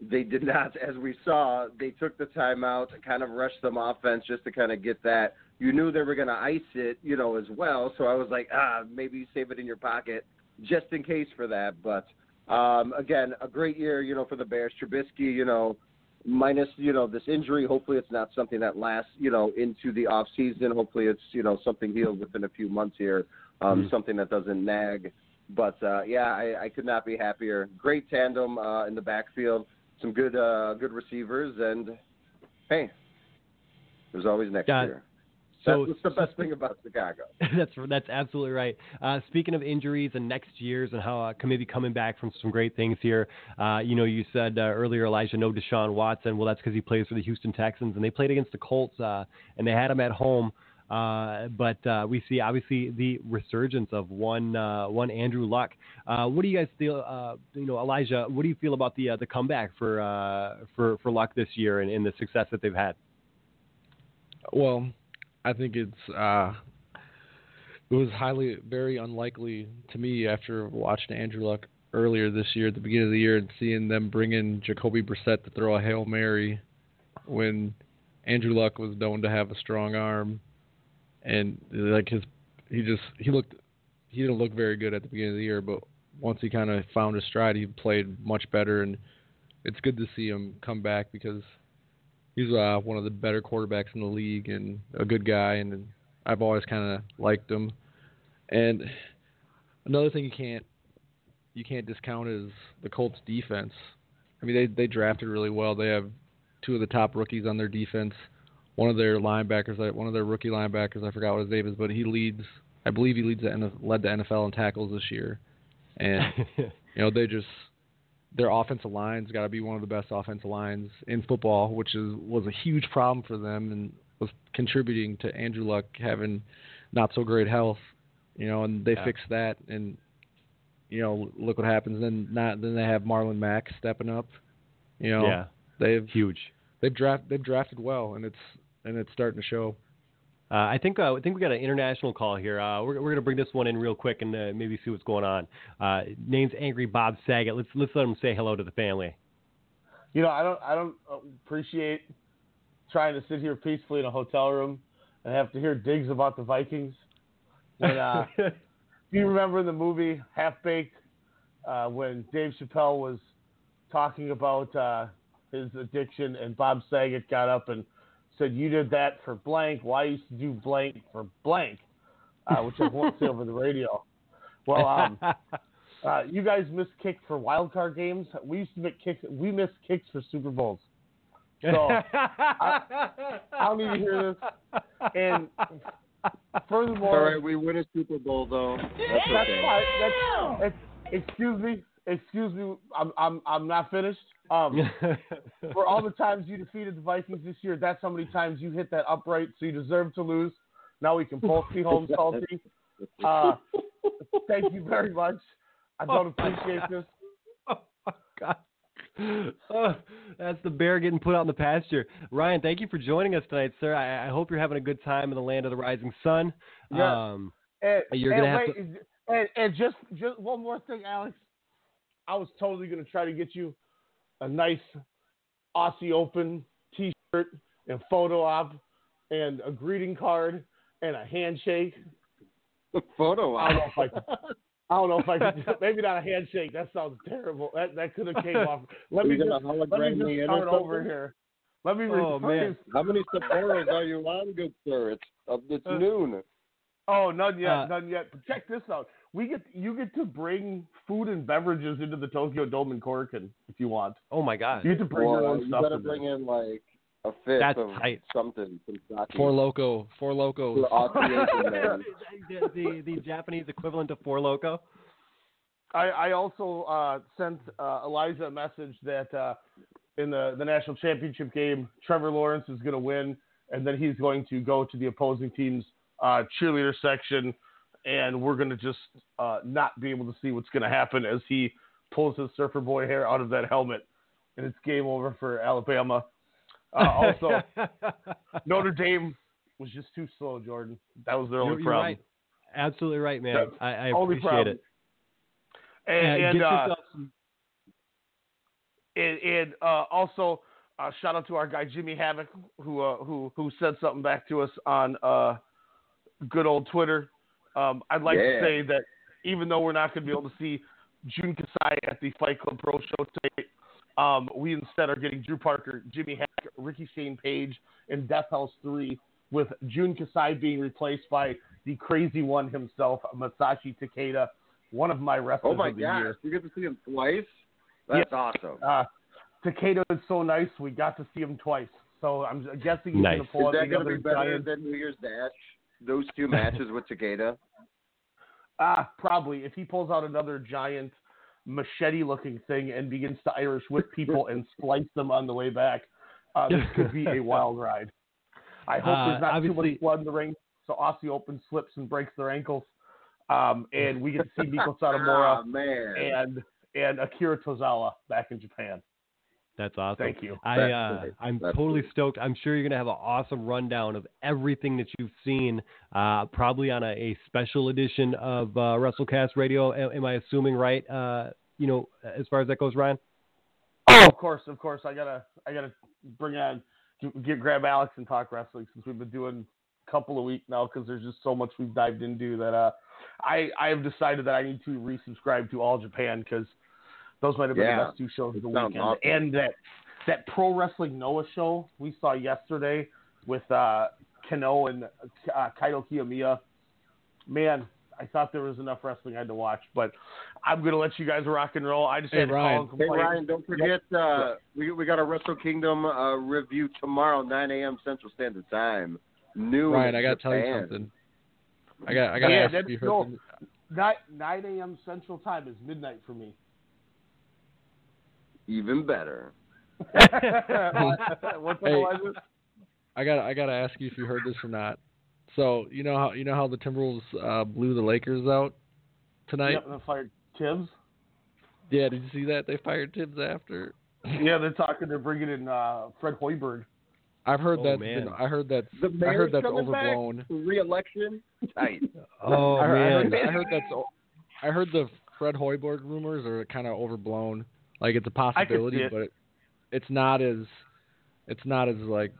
they did not, as we saw. They took the timeout, to kind of rushed some offense just to kind of get that. You knew they were going to ice it, you know, as well. So I was like, ah, maybe save it in your pocket just in case for that. But um, again, a great year, you know, for the Bears. Trubisky, you know, minus you know this injury. Hopefully, it's not something that lasts, you know, into the off season. Hopefully, it's you know something healed within a few months here. Um, Mhm. Something that doesn't nag. But uh, yeah, I, I could not be happier. Great tandem uh, in the backfield. Some good uh, good receivers, and hey, there's always next year. So- That's what's the best thing about Chicago. that's that's absolutely right. Uh, speaking of injuries and next years and how uh, can maybe coming back from some great things here. Uh, you know, you said uh, earlier, Elijah, no Deshaun Watson. Well, that's because he plays for the Houston Texans, and they played against the Colts, uh, and they had him at home. Uh, but uh, we see obviously the resurgence of one uh, one Andrew Luck. Uh, what do you guys feel? Uh, you know, Elijah, what do you feel about the uh, the comeback for uh, for for Luck this year and, and the success that they've had? Well, I think it's uh it was highly very unlikely to me after watching Andrew Luck earlier this year at the beginning of the year and seeing them bring in Jacoby Brissett to throw a Hail Mary when Andrew Luck was known to have a strong arm. And like his he just he looked he didn't look very good at the beginning of the year but once he kind of found his stride he played much better. And it's good to see him come back because he's uh, one of the better quarterbacks in the league and a good guy, and I've always kind of liked him. And another thing you can't you can't discount is the Colts defense. I mean, they they drafted really well. They have two of the top rookies on their defense. One of their linebackers, uh, one of their rookie linebackers, I forgot what his name is, but he leads. I believe he leads the led the NFL in tackles this year, and you know they just their offensive line's got to be one of the best offensive lines in football, which is was a huge problem for them and was contributing to Andrew Luck having not so great health. You know, and they Yeah. fixed that, and you know, look what happens. Then not then they have Marlon Mack stepping up. You know, Yeah. they've huge. They've draft they've drafted well, and it's and it's starting to show. Uh, I think uh, I think we got an international call here. Uh, we're we're gonna bring this one in real quick and uh, maybe see what's going on. Uh, name's Angry Bob Saget. Let's let's let him say hello to the family. You know, I don't I don't appreciate trying to sit here peacefully in a hotel room and have to hear digs about the Vikings. When uh, do you remember in the movie Half Baked uh, when Dave Chappelle was talking about uh, his addiction and Bob Saget got up and said you did that for blank. Well, I used to do blank for blank, uh, which I won't say over the radio. Well, um, uh, you guys missed kicks for wild card games. We used to make kicks. We missed kicks for Super Bowls. So I, I don't need to hear this. And furthermore, All right, we win a Super Bowl though. That's that's okay. fine. That's, it's, excuse me. Excuse me. I'm I'm I'm not finished. Um, for all the times you defeated the Vikings this year, that's how many times you hit that upright. So you deserve to lose. Now we can both be home salty. Uh, thank you very much. I don't appreciate this. Oh god. Oh, that's the bear getting put out in the pasture. Ryan, thank you for joining us tonight, sir. I, I hope you're having a good time in the land of the rising sun. Yeah. Um, And, You're and gonna have wait, and, and just just one more thing, Alex. I was totally gonna try to get you a nice Aussie Open T-shirt and photo op and a greeting card and a handshake. A Photo I don't know op. if I. I don't know if I could. Maybe not a handshake. That sounds terrible. That that could have came off. Let me just let hologram me just start over here. Let me Oh, man. How many Sapporos are you on, good sir? It's uh, it's noon. Oh, none yet, Uh, none yet. But check this out. We get you get to bring food and beverages into the Tokyo Dome in Korakuen if you want. oh my God. You get to bring your own you stuff. gotta in bring in like a fifth That's of tight. something, some sake. Four loco, four locos. For Aussie Open, man. the, the, the Japanese equivalent of Four Loco. I, I also uh, sent uh, Eliza a message that uh, in the, the national championship game, Trevor Lawrence is going to win, and then he's going to go to the opposing team's uh, cheerleader section, and we're going to just uh, not be able to see what's going to happen as he pulls his surfer boy hair out of that helmet, and it's game over for Alabama. Uh, also, Notre Dame was just too slow, Jordan. That was their only you're problem. right. Absolutely right, man. Yeah. I, I Only appreciate problem. it. And, Uh, and, uh, some and, and uh, also uh, shout out to our guy Jimmy Havoc who uh, who who said something back to us on uh, good old Twitter. Um, I'd like Yeah. to say that even though we're not going to be able to see Jun Kasai at the Fight Club Pro Show tonight, um, we instead are getting Drew Parker, Jimmy Havoc, Ricky Shane Page, and Death House Three, with Jun Kasai being replaced by the crazy one himself, Masashi Takeda, one of my wrestlers Oh my of the gosh, year. you get to see him twice. That's awesome. Uh, Takeda is so nice. We got to see him twice. So I'm guessing he's Nice. going to pull Is out that the going to other be better giant. than New Year's Dash? Those two matches with Takeda. Ah, probably. If he pulls out another giant machete-looking thing and begins to Irish whip people and splice them on the way back, uh, this could be a wild ride. I hope Uh, there's not too much blood in the ring, so Aussie Open slips and breaks their ankles, um, and we get to see Meiko Satomura man. and and Akira Tozawa back in Japan. That's awesome. Thank you. I, uh, I'm totally stoked. I'm sure you're gonna have an awesome rundown of everything that you've seen. Uh, probably on a, a special edition of uh, WrestleCast Radio. A- Am I assuming right? Uh, you know, as far as that goes, Ryan. Oh, of course, of course. I gotta, I gotta bring on, get grab Alex and talk wrestling since we've been doing a couple of weeks now because there's just so much we've dived into that. Uh, I, I have decided that I need to resubscribe to All Japan because those might have been Yeah, the best two shows of the it weekend. awesome. And that that Pro Wrestling Noah show we saw yesterday with uh, Kano and uh, Kaito Kiyomiya. Man, I thought there was enough wrestling I had to watch, but I'm gonna let you guys rock and roll. I just Hey, had to Ryan. call and Hey complain. Ryan, don't forget uh, we we got a Wrestle Kingdom uh, review tomorrow, 9 a.m. Central Standard Time. New Ryan, I gotta tell you something. I got I gotta Yeah, ask you heard. no. the- Nine, 9 a.m. Central Time is midnight for me. Even better. What's Hey. I got I gotta ask you if you heard this or not. So you know how you know how the Timberwolves uh, blew the Lakers out tonight. Yep, and then fired Thibs. Yeah, did you see that? They fired Thibs after. Yeah, they're talking. They're bringing in uh, Fred Hoiberg. I've heard Oh, that's man. I heard that. The I heard that's overblown. back. Re-election. Tight. Oh I, heard- I man. heard, I heard that's o- I heard the Fred Hoiberg rumors are kind of overblown. Like it's a possibility, it. but it, it's not as it's not as like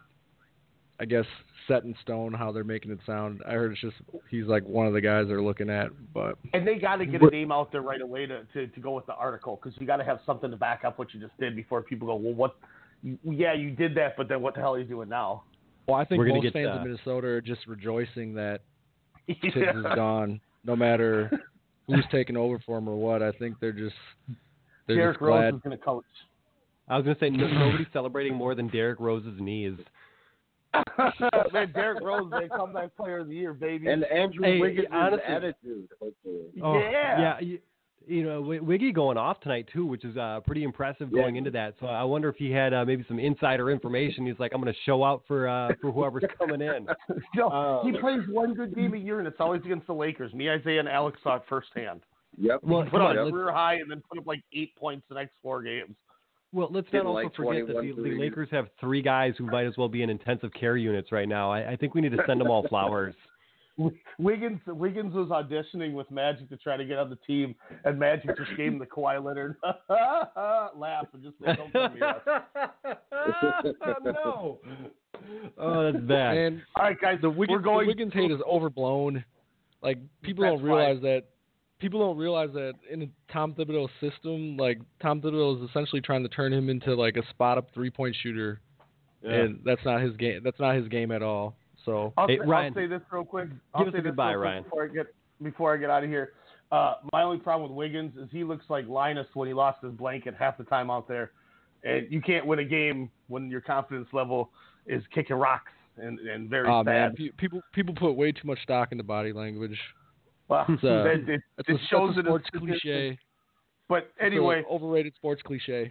I guess set in stone how they're making it sound. I heard it's just he's like one of the guys they're looking at, but And they got to get a name out there right away to, to, to go with the article because you got to have something to back up what you just did before people go, well, what? Yeah, you did that, but then what the hell are you doing now? Well, I think We're most get, fans uh, of Minnesota are just rejoicing that Thibs Yeah. is gone, no matter who's taking over for him or what. I think they're just they're Derrick Rose glad. is going to coach. I was gonna say no, nobody's celebrating more than Derrick Rose's knees. man, Derrick Rose, man, comeback player of the year, baby. And Andrew Hey, Wiggins' honestly- attitude. Oh, Yeah. yeah. You, you know, Wi- Wiggy going off tonight too, which is uh, pretty impressive Yeah. going into that. So I wonder if he had uh, maybe some insider information. He's like, I'm going to show out for uh, for whoever's coming in. no, Uh, he plays one good game a year, and it's always against the Lakers. Me, Isaiah, and Alex saw it firsthand. Yep. Well, Put on on, a career high and then put up like eight points the next four games. Well, let's Getting not also like forget that the, the. Lakers have three guys who might as well be in intensive care units right now. I, I think we need to send them all flowers. Wiggins Wiggins was auditioning with Magic to try to get on the team, and Magic just gave him the Kawhi Leonard laugh and just said, "Don't tell me no. Oh, that's bad. And All right, guys, the Wiggins, we're going. the Wiggins hate is overblown. Like people That's don't realize that. People don't realize that in a Tom Thibodeau system, like Tom Thibodeau is essentially trying to turn him into like a spot up three point shooter, Yeah. and that's not his game. That's not his game at all. So I'll, Hey, say, Ryan, I'll say this real quick. I'll us say a this goodbye, Ryan. Before I get before I get out of here, uh, my only problem with Wiggins is he looks like Linus when he lost his blanket half the time out there, and you can't win a game when your confidence level is kicking rocks and and very oh sad. pe- people people put way too much stock into body language. Well, It's, uh, it, it, That's it a, shows that's a sports as cliche. But It's a anyway, overrated sports cliche.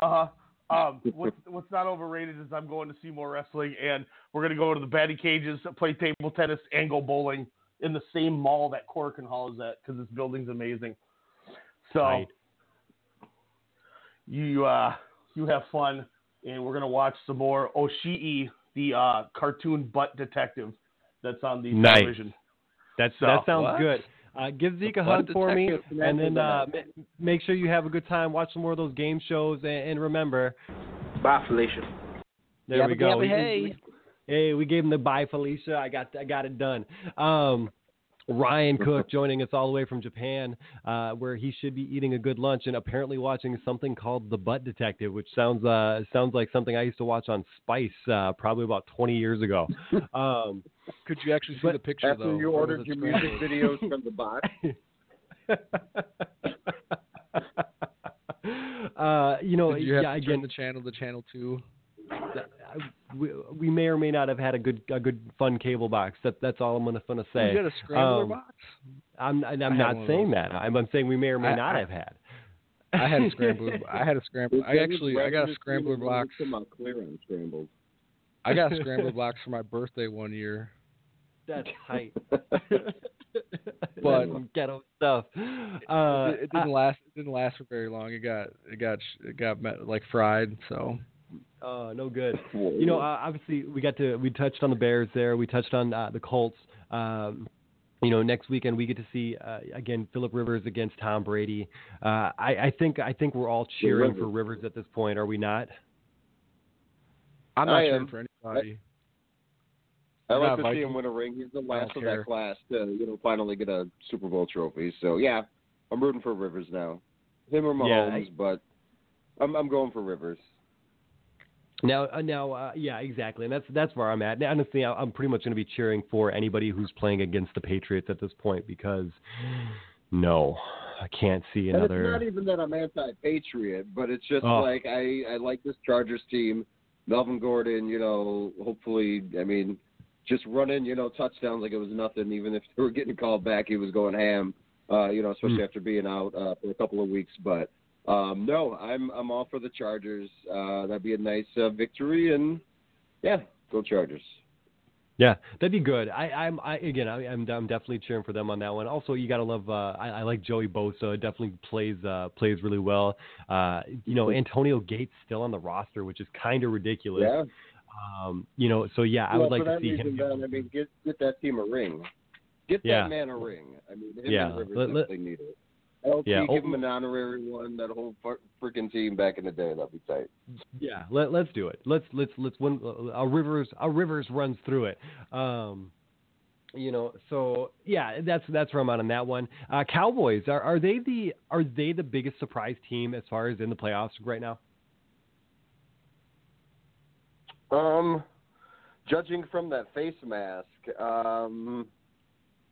Uh huh. Um, what's what's not overrated is I'm going to see more wrestling, and we're going to go to the batting cages, play table tennis, and go bowling in the same mall that Korakuen Hall is at because this building's amazing. So Tight. you uh, you have fun, and we're going to watch some more Oshii, the uh, cartoon butt detective that's on the Nice. television. That's So- that sounds What? good. Uh, give Zeke a hug for me, and then uh, ma- make sure you have a good time. Watch some more of those game shows, and, and remember, Bye, Felicia. there we go. dabba hey. we- hey, we gave him the bye, Felicia. I got I got it done. Um, Ryan Cook joining us all the way from Japan, uh, where he should be eating a good lunch and apparently watching something called The Butt Detective, which sounds uh, sounds like something I used to watch on Spice uh, probably about 20 years ago. Um, Could you actually see the picture After though? you ordered it your music videos from the bot. uh, you know, Did you have yeah, to turn again, the channel the channel two? We, we may or may not have had a good a good fun cable box. That that's all I'm gonna, gonna say. You got a scrambler Um, box? I'm I'm not saying that. I'm, I'm saying we may or may I- not I- have had. I had a scrambler. I had a scrambler. I actually I got a scrambler box. Come clear on scrambled. I got a scrambler box for my birthday one year. That's tight. But- ghetto stuff. Uh, it, it didn't last. It didn't last for very long. It got it got it got met, like fried. So Oh, no good. You know, uh, obviously we got to we touched on the Bears there. We touched on uh, the Colts. Um, you know, next weekend we get to see uh, again Philip Rivers against Tom Brady. Uh, I, I think I think we're all cheering for Rivers at this point, are we not? I'm not I cheering am. for anybody. I I'm like not to see him win a ring. He's the last of care. that class to, you know, finally get a Super Bowl trophy. So yeah, I'm rooting for Rivers now. Him or Yeah, Mahomes, but I'm I'm going for Rivers. Now, uh, now, uh, yeah, exactly, and that's that's where I'm at. Now, honestly, I- I'm pretty much going to be cheering for anybody who's playing against the Patriots at this point because no, I can't see another. And it's not even that I'm anti-patriot, but it's just Oh. like I I like this Chargers team. Melvin Gordon, you know, hopefully, I mean, just running, you know, touchdowns like it was nothing. Even if they were getting called back, he was going ham. Uh, you know, especially Mm. after being out uh, for a couple of weeks. But um, no, I'm I'm all for the Chargers. Uh, that'd be a nice uh, victory, and yeah, go Chargers. Yeah, that'd be good. I, I'm I, again, I, I'm I'm definitely cheering for them on that one. Also, you gotta love. Uh, I, I like Joey Bosa. It definitely plays uh, plays really well. Uh, you know, Antonio Gates still on the roster, which is kind of ridiculous. Yeah. Um, you know, so yeah, I well, would like to see reason, him. Then, I mean, get get that team a ring. Get Yeah. that man a ring. I mean, him Yeah, and Rivers let- let- definitely need it. LT, Yeah, give him oh- an honorary one. That whole freaking team back in the day, that'd be tight. Yeah, let, let's do it. Let's let's let's win. Uh, our rivers our rivers runs through it. Um, you know, so yeah, that's that's where I'm at on that one. Uh, Cowboys are are they the are they the biggest surprise team as far as in the playoffs right now? Um, Judging from that face mask, um,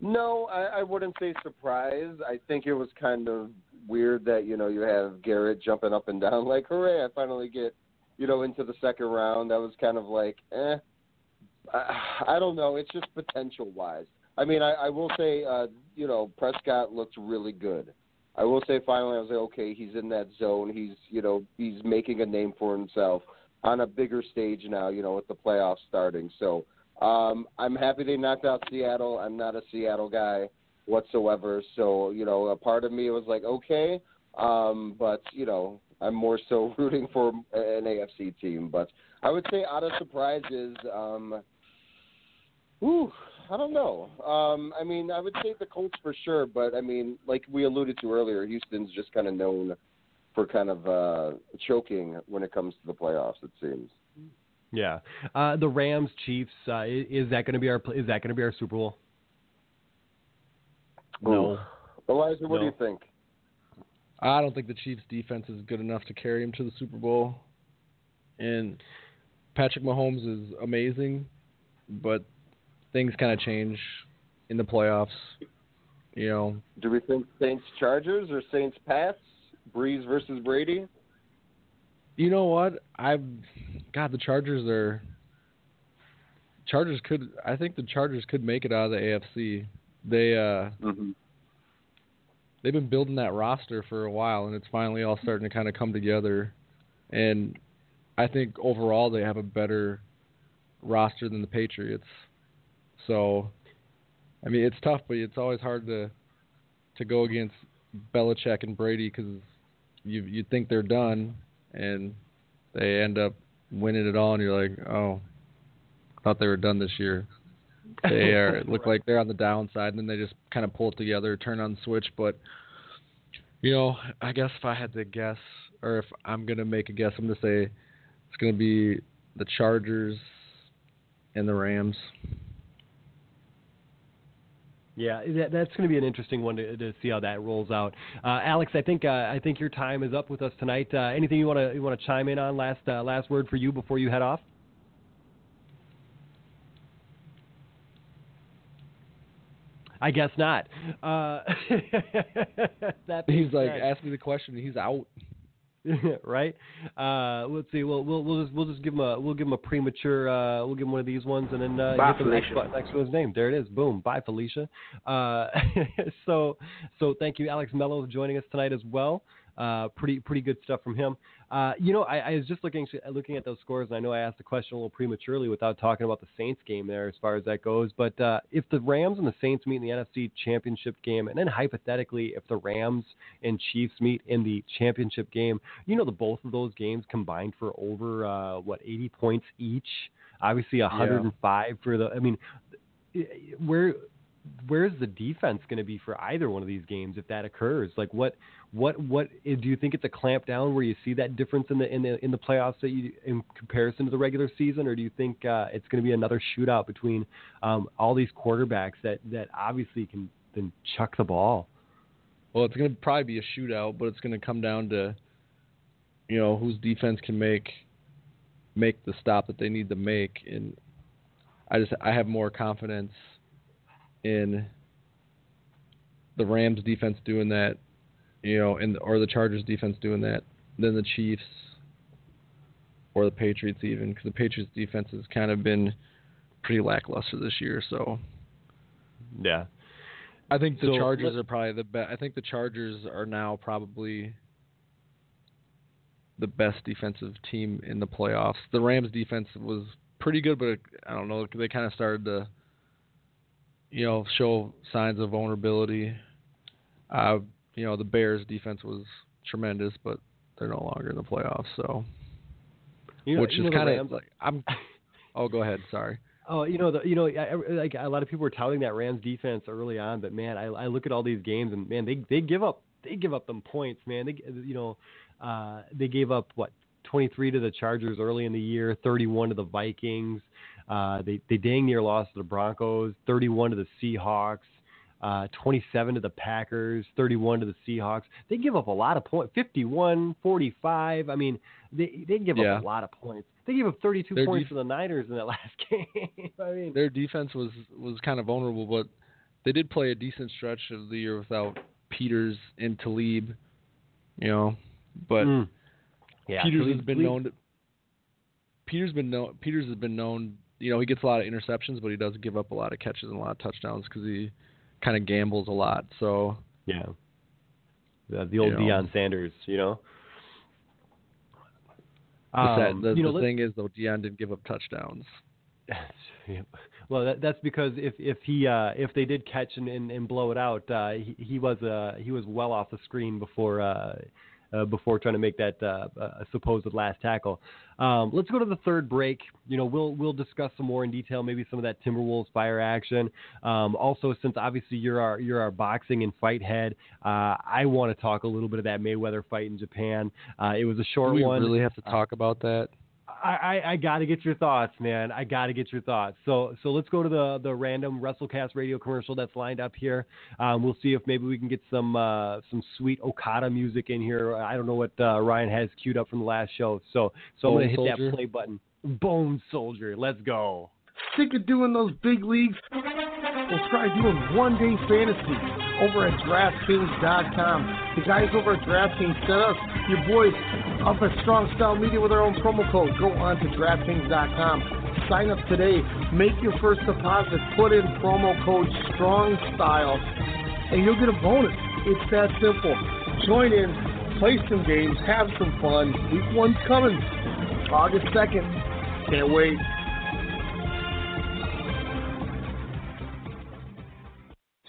no, I, I wouldn't say surprised. I think it was kind of weird that you know you have Garrett jumping up and down like, "Hooray! I finally get you know into the second round." That was kind of like, eh. I, I don't know. It's just potential wise. I mean, I, I will say, uh, you know, Prescott looked really good. I will say finally, I was like, okay, he's in that zone. He's, you know, he's making a name for himself on a bigger stage now. You know, with the playoffs starting. So um, I'm happy they knocked out Seattle. I'm not a Seattle guy whatsoever. So you know, a part of me was like, okay, um, but you know, I'm more so rooting for an AFC team. But I would say out of surprises, um, whew, I don't know. Um, I mean, I would say the Colts for sure, but I mean, like we alluded to earlier, Houston's just kind of known for kind of uh, choking when it comes to the playoffs. It seems. Yeah, uh, the Rams Chiefs. Uh, is that going to be our? Is that going to be our Super Bowl? No. Elijah, what No. do you think? I don't think the Chiefs' defense is good enough to carry him to the Super Bowl. And Patrick Mahomes is amazing, but things kind of change in the playoffs. You know, Do we think Saints Chargers or Saints Pats? Brees versus Brady? you know what? I've God, the Chargers are Chargers could I think the Chargers could make it out of the AFC. They uh Mm-hmm. they've been building that roster for a while and it's finally all starting to kind of come together and I think overall they have a better roster than the Patriots. So I mean it's tough but it's always hard to to go against Belichick and Brady cuz you you think they're done and they end up winning it all and you're like, "Oh, thought they were done this year." They are it look like they're on the downside and then they just kind of pull it together, turn on the switch, but you know, I guess if I had to guess or if I'm going to make a guess, I'm going to say it's going to be the Chargers and the Rams. Yeah, that, that's going to be an interesting one to, to see how that rolls out. Uh, Alex, I think uh, I think your time is up with us tonight. Uh, anything you want to you want to chime in on? Last uh, last word for you before you head off. I guess not. Uh, that He's like, ask me the question. He's out. right? Uh, let's see. We'll we'll we'll just we'll just give him a we'll give him a premature. Uh, we'll give him one of these ones, and then uh, Bye, hit the next button next to his name. There it is. Boom. Bye, Felicia. Uh, so so thank you, Alex Mello, for joining us tonight as well. Uh, pretty pretty good stuff from him. Uh, you know, I, I was just looking looking at those scores, and I know I asked the question a little prematurely without talking about the Saints game there as far as that goes. But uh, if the Rams and the Saints meet in the NFC Championship game, and then hypothetically, if the Rams and Chiefs meet in the championship game, you know, the both of those games combined for over uh, what 80 points each. Obviously, 105 for the. I mean, where where's the defense going to be for either one of these games if that occurs? Like what what what do you think it's a clamp down where you see that difference in the in the in the playoffs that you in comparison to the regular season, or do you think uh, it's going to be another shootout between um, all these quarterbacks that that obviously can then chuck the ball? Well, it's going to probably be a shootout, but it's going to come down to you know whose defense can make make the stop that they need to make, and I just I have more confidence in the Rams defense doing that, you know, and or the Chargers defense doing that than the Chiefs or the Patriots even because the Patriots defense has kind of been pretty lackluster this year. So Yeah. I think the So, Chargers are probably the best. I think the Chargers are now probably the best defensive team in the playoffs. The Rams defense was pretty good, but I don't know. They kind of started to, you know, show signs of vulnerability. Uh, you know, the Bears defense was tremendous, but they're no longer in the playoffs. So, You know- which is kind of like I'm. Oh, go ahead. Sorry. Oh, you know, the, you know, I- like a lot of people were touting that Rams defense early on, but man, I, I look at all these games and man, they they give up they give up them points, man. They you know, uh, they gave up what 23 to the Chargers early in the year, 31 to the Vikings. Uh, they they dang near lost to the Broncos, 31 to the Seahawks. Uh, 27 to the Packers, 31 to the Seahawks. They give up a lot of points, 51, 45. I mean, they they give Yeah. up a lot of points. They gave up 32 Their points def- to the Niners in that last game. I mean, Their defense was was kind of vulnerable, but they did play a decent stretch of the year without Peters and Talib. You know, but Mm. yeah, Peters Talib- has been known. To, Peters been known. Peters has been known. You know, he gets a lot of interceptions, but he does give up a lot of catches and a lot of touchdowns because he kind of gambles a lot. So Yeah. The, the old You know. Deion Sanders, you know. the, Um, the, you know, the thing is, though, Deion didn't give up touchdowns. Yeah. Well, that, that's because if if he uh, if they did catch and, and, and blow it out, uh, he, he was uh, he was well off the screen before uh, uh, before trying to make that uh, uh, supposed last tackle. Um, let's go to the third break. You know, we'll we'll discuss some more in detail, maybe some of that Timberwolves fire action. Um, also, since obviously you're our you're our boxing and fight head, uh, I want to talk a little bit of that Mayweather fight in Japan. Uh, it was a short Do we one. really have to talk about that? I, I, I got to get your thoughts, man. I got to get your thoughts. So so let's go to the the random WrestleCast radio commercial that's lined up here. Um, we'll see if maybe we can get some uh, some sweet Okada music in here. I don't know what uh, Ryan has queued up from the last show. So so I'm gonna hit Soldier? that play button. Bone Soldier, let's go. Sick of doing those big leagues? We'll try doing one day fantasy over at DraftKings.com. The guys over at DraftKings set us, your boys, up at Strong Style Media with our own promo code. Go on to DraftKings.com. Sign up today. Make your first deposit. Put in promo code Strong Style, and you'll get a bonus. It's that simple. Join in, play some games, have some fun. Week one's coming, August 2nd. Can't wait.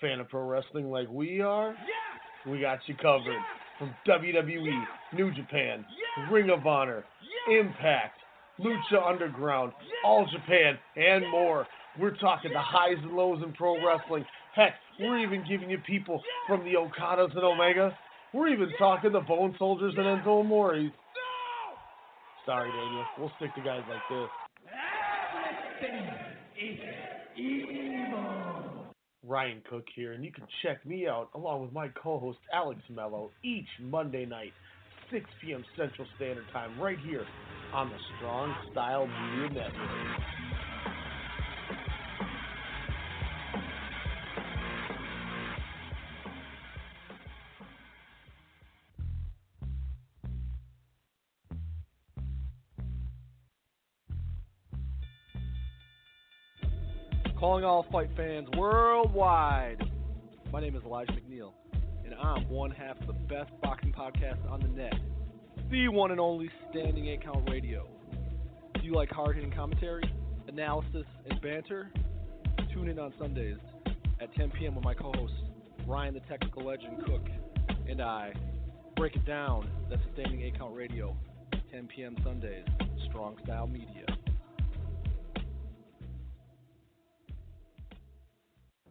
Fan of pro wrestling like we are, we got you covered. From WWE, New Japan, Ring of Honor, Impact, Lucha Underground, All Japan, and more. We're talking the highs and lows in pro wrestling. Heck, we're even giving you people from the Okadas and Omega. We're even talking the Bone Soldiers and Enzo Amores. Sorry, Daniel. We'll stick to guys like this. Ryan Cook here, and you can check me out along with my co-host Alex Mello each Monday night, 6 p.m. Central Standard Time, right here on the Strong Style Media Network. Calling all fight fans worldwide. My name is Elijah McNeil, and I'm one half of the best boxing podcast on the net, the one and only Standing Eight Count Radio. Do you like hard hitting commentary, analysis, and banter? Tune in on Sundays at 10 p.m. with my co host, Ryan the Technical Legend Cook, and I. Break it down. That's Standing Eight Count Radio, 10 p.m. Sundays, Strong Style Media.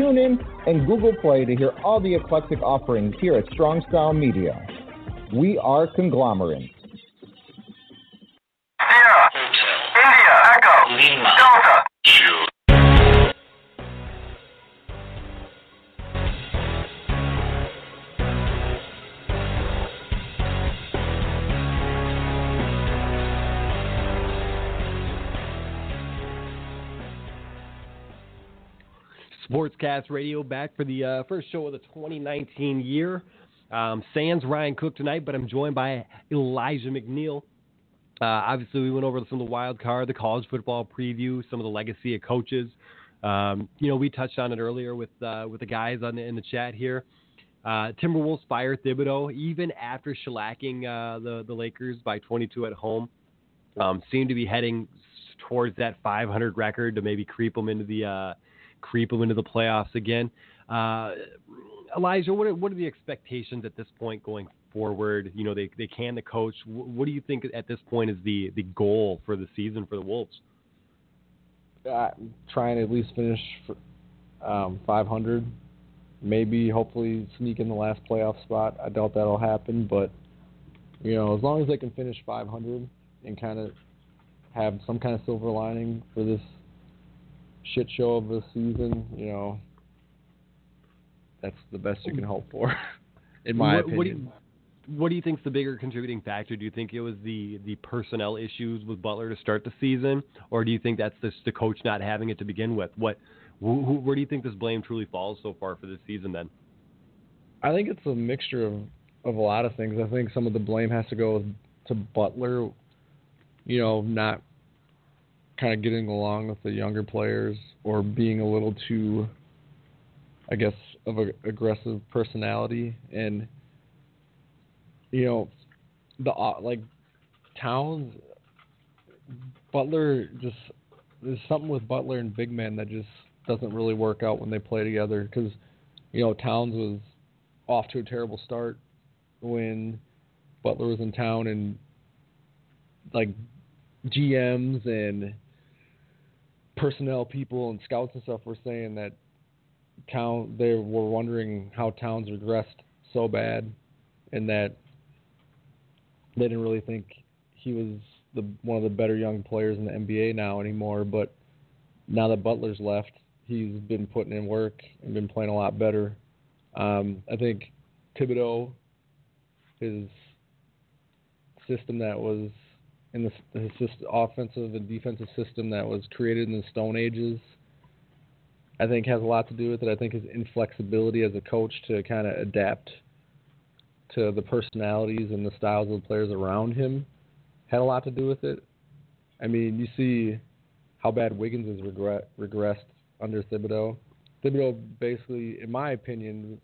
TuneIn, and Google Play to hear all the eclectic offerings here at Strong Style Media. We are conglomerates. Sportscast Radio back for the uh, first show of the 2019 year. Um, Sans Ryan Cook tonight, but I'm joined by Elijah McNeil. Uh, obviously, we went over some of the wild card, the college football preview, some of the legacy of coaches. Um, you know, we touched on it earlier with uh, with the guys on the, in the chat here. Uh, Timberwolves fire Thibodeau even after shellacking uh, the the Lakers by 22 at home. Um, seem to be heading towards that 500 record to maybe creep them into the uh, creep them into the playoffs again. Uh, Elijah, what are, what are the expectations at this point going forward? You know, they they can the coach. What do you think at this point is the the goal for the season for the Wolves? Uh, trying to at least finish for, um, 500, maybe hopefully sneak in the last playoff spot. I doubt that'll happen, but you know, as long as they can finish 500 and kind of have some kind of silver lining for this shit show of a season, you know, that's the best you can hope for, in my what, opinion. What do, you, what do you think's the bigger contributing factor? Do you think it was the the personnel issues with Butler to start the season, or do you think that's just the coach not having it to begin with? What, who, who, where do you think this blame truly falls so far for this season? Then, I think it's a mixture of of a lot of things. I think some of the blame has to go to Butler, you know, not kind of getting along with the younger players or being a little too, I guess, of a aggressive personality. And you know the uh, like Towns Butler just there's something with Butler and big men that just doesn't really work out when they play together. Because you know Towns was off to a terrible start when Butler was in town and like GMs and personnel people and scouts and stuff were saying that Town they were wondering how Towns regressed so bad, and that they didn't really think he was the one of the better young players in the NBA now anymore. But now that Butler's left, he's been putting in work and been playing a lot better. Um, I think Thibodeau, his system that was in the system, offensive and defensive system that was created in the Stone Ages I think has a lot to do with it. I think his inflexibility as a coach to kind of adapt to the personalities and the styles of the players around him had a lot to do with it. I mean, you see how bad Wiggins has regressed under Thibodeau. Thibodeau basically, in my opinion,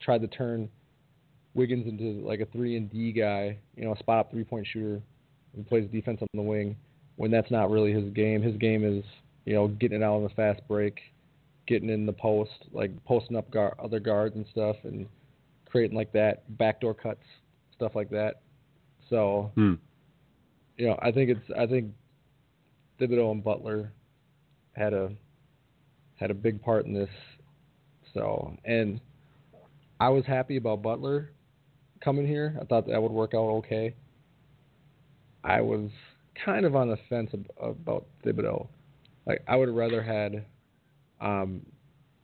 tried to turn Wiggins into like a three and D guy, you know, a spot up three point shooter who plays defense on the wing. When that's not really his game. His game is, you know, getting it out on the fast break, getting in the post, like posting up guard, other guards and stuff, and creating like that backdoor cuts, stuff like that. So, hmm. you know, I think it's I think Thibodeau and Butler had a had a big part in this. So, and I was happy about Butler coming here. I thought that would work out okay. I was kind of on the fence about Thibodeau. Like I would have rather had um,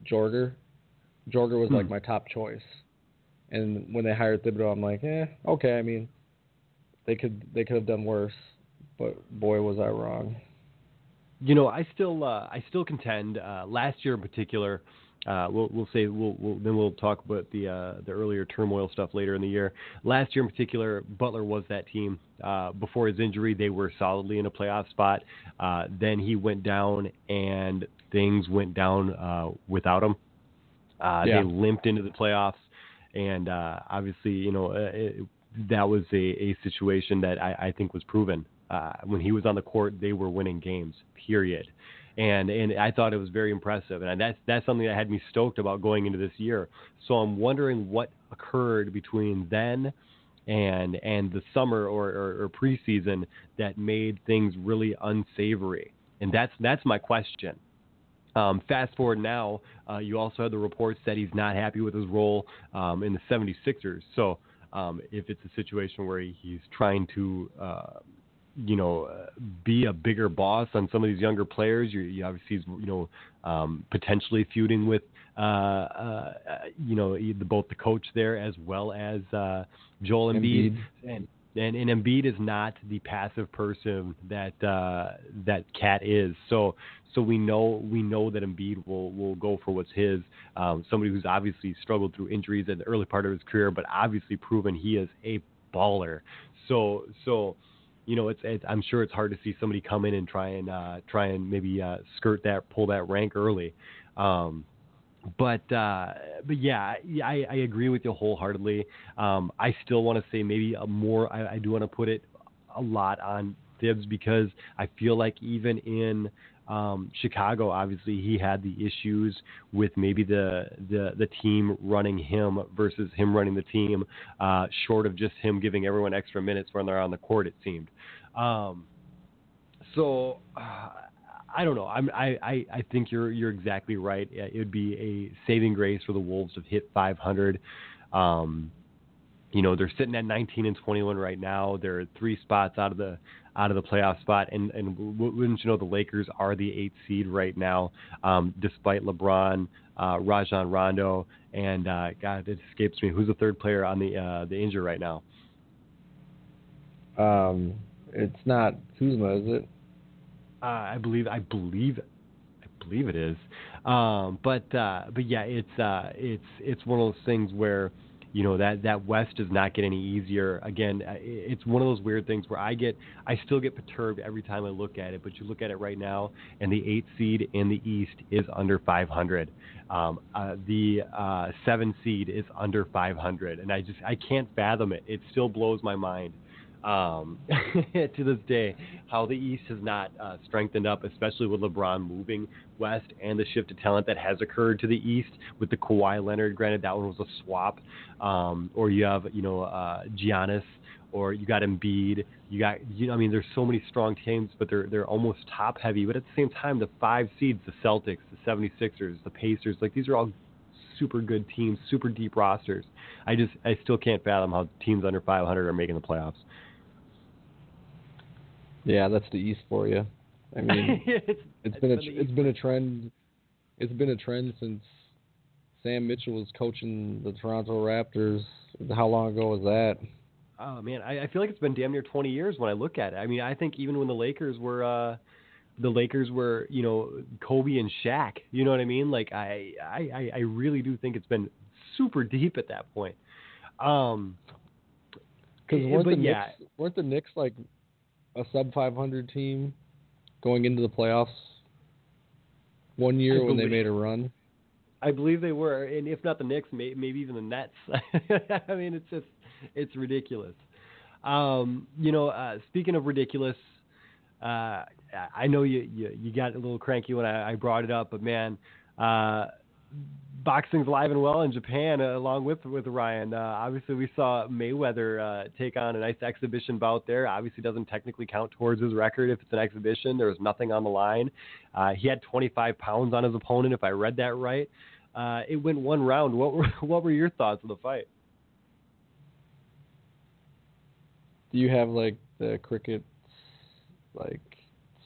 Joerger. Joerger was Hmm. like my top choice, and when they hired Thibodeau, I'm like, eh, okay. I mean, they could they could have done worse, but boy was I wrong. You know, I still uh, I still contend. Uh, last year in particular, uh, we'll we'll say we'll, we'll then we'll talk about the uh, the earlier turmoil stuff later in the year. Last year in particular, Butler was that team. Uh, before his injury, they were solidly in a playoff spot. Uh, then he went down, and things went down uh, without him. Uh, Yeah. They limped into the playoffs, and uh, obviously, you know, it, that was a, a situation that I, I think was proven. Uh, when he was on the court, they were winning games. Period. And and I thought it was very impressive, and that's that's something that had me stoked about going into this year. So I'm wondering what occurred between then and and the summer or, or, or preseason that made things really unsavory. And that's that's my question. Um, fast forward now, uh, you also have the reports that he's not happy with his role um, in the 76ers. So um, if it's a situation where he, he's trying to, uh, you know, uh, be a bigger boss on some of these younger players, you, you obviously you know, um, potentially feuding with, uh, uh, you know, both the coach there as well as uh, Joel Embiid. Embiid. And and, and Embiid is not the passive person that uh, that Cat is. So so we know we know that Embiid will will go for what's his. Um, somebody who's obviously struggled through injuries in the early part of his career, but obviously proven he is a baller. So so you know, it's, it's I'm sure it's hard to see somebody come in and try and uh, try and maybe uh, skirt that, pull that rank early. Um, but uh, but yeah, I, I agree with you wholeheartedly. Um, I still want to say maybe a more. I, I do want to put it a lot on Thibs because I feel like even in um, Chicago, obviously he had the issues with maybe the the the team running him versus him running the team, uh, short of just him giving everyone extra minutes when they're on the court. It seemed. Um, so uh, I don't know. I'm, I, I I think you're you're exactly right. It would be a saving grace for the Wolves to hit 500. Um, you know they're sitting at 19 and 21 right now. They're three spots out of the out of the playoff spot, and and wouldn't you know the Lakers are the eighth seed right now, um, despite LeBron, uh, Rajon Rondo, and uh, God it escapes me who's the third player on the uh, the injury right now. Um, it's not Kuzma, is it? Uh, I believe I believe I believe it is. Um, but uh, but yeah, it's uh, it's it's one of those things where you know that that West does not get any easier. Again, it's one of those weird things where I get I still get perturbed every time I look at it. But you look at it right now, and the eight seed in the East is under 500. Um, uh, the uh, seven seed is under 500, and I just I can't fathom it. It still blows my mind um, to this day, how the East has not uh, strengthened up, especially with LeBron moving west and the shift of talent that has occurred to the East with the Kawhi Leonard. Granted, that one was a swap. Um, or you have, you know, uh, Giannis, or you got Embiid. You got, you know, I mean, there's so many strong teams, but they're they're almost top heavy. But at the same time, the five seeds, the Celtics, the 76ers, the Pacers, like these are all super good teams, super deep rosters. I just I still can't fathom how teams under 500 are making the playoffs. Yeah, that's the East for you. I mean, it's, it's been a it's been a trend. It's been a trend since Sam Mitchell was coaching the Toronto Raptors. How long ago was that? Oh man, I, I feel like it's been damn near 20 years when I look at it. I mean, I think even when the Lakers were, uh, the Lakers were, you know, Kobe and Shaq. You know what I mean? Like I, I, I really do think it's been super deep at that point. Um, because weren't the yeah, Knicks weren't the Knicks like a sub 500 team going into the playoffs one year I when they made a run. I believe they were, and if not the Knicks, may, maybe even the Nets. I mean, it's just it's ridiculous. Um, you know, uh, speaking of ridiculous, uh, I know you, you you got a little cranky when I, I brought it up, but man, uh, boxing's live and well in Japan, uh, along with with Ryan. Uh, obviously, we saw Mayweather uh, take on a nice exhibition bout there. Obviously, doesn't technically count towards his record if it's an exhibition. There was nothing on the line. Uh, he had 25 pounds on his opponent, if I read that right. Uh, it went one round. What were what were your thoughts of the fight? Do you have like the cricket like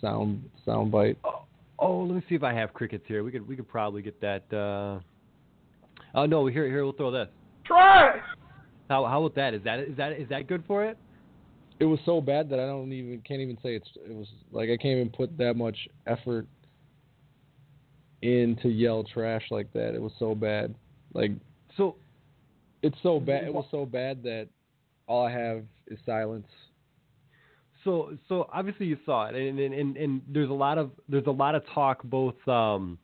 sound sound bite? Oh, let me see if I have crickets here. We could we could probably get that. Uh... Oh no, here here we'll throw this. Try. How how about that? Is that is that is that good for it? It was so bad that I don't even can't even say it's it was like I can't even put that much effort in to yell trash like that. It was so bad. Like so it's so bad it was so bad that all I have is silence. So so obviously you saw it, and and, and, and there's a lot of there's a lot of talk both um,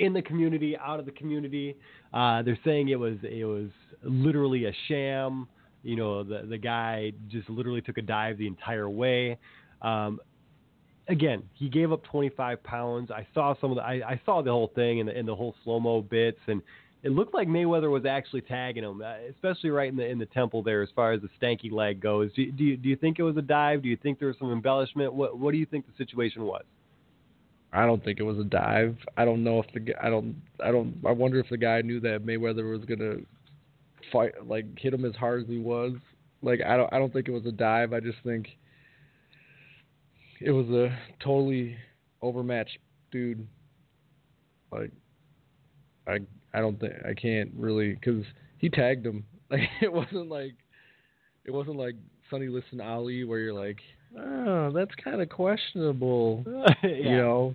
in the community, out of the community. Uh, they're saying it was it was literally a sham. You know, the the guy just literally took a dive the entire way. Um, again, he gave up 25 pounds. I saw some of the I, I saw the whole thing and the, and the whole slow mo bits and. It looked like Mayweather was actually tagging him, uh, especially right in the in the temple there, as far as the stanky leg goes. Do, do you do you think it was a dive? Do you think there was some embellishment? What what do you think the situation was? I don't think it was a dive. I don't know if the. I don't. I don't. I wonder if the guy knew that Mayweather was gonna fight, like hit him as hard as he was. Like I don't. I don't think it was a dive. I just think it was a totally overmatched dude. Like I. I don't think I can't really because he tagged him. Like it wasn't like it wasn't like Sonny Liston Ali where you're like, oh, that's kind of questionable. yeah. You know,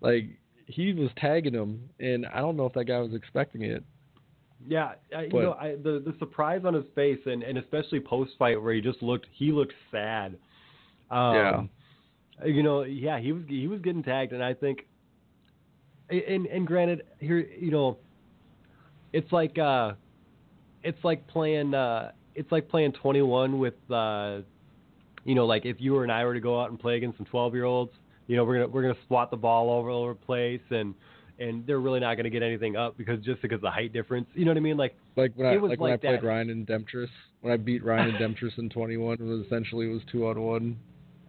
like he was tagging him, and I don't know if that guy was expecting it. Yeah, I, you know, I, the the surprise on his face, and, and especially post fight where he just looked, he looked sad. Um, You know, yeah, he was he was getting tagged, and I think, and and granted, here, you know, it's like uh, it's like playing uh, it's like playing 21 with uh, you know, like if you and I were to go out and play against some 12 year olds, you know, we're gonna we're gonna swat the ball all over over the place and. And they're really not going to get anything up because just because of the height difference, you know what I mean? Like Like when I It was like when I played that. Ryan and Demtress, when I beat Ryan and Demtress in 21, it was essentially it was two on one,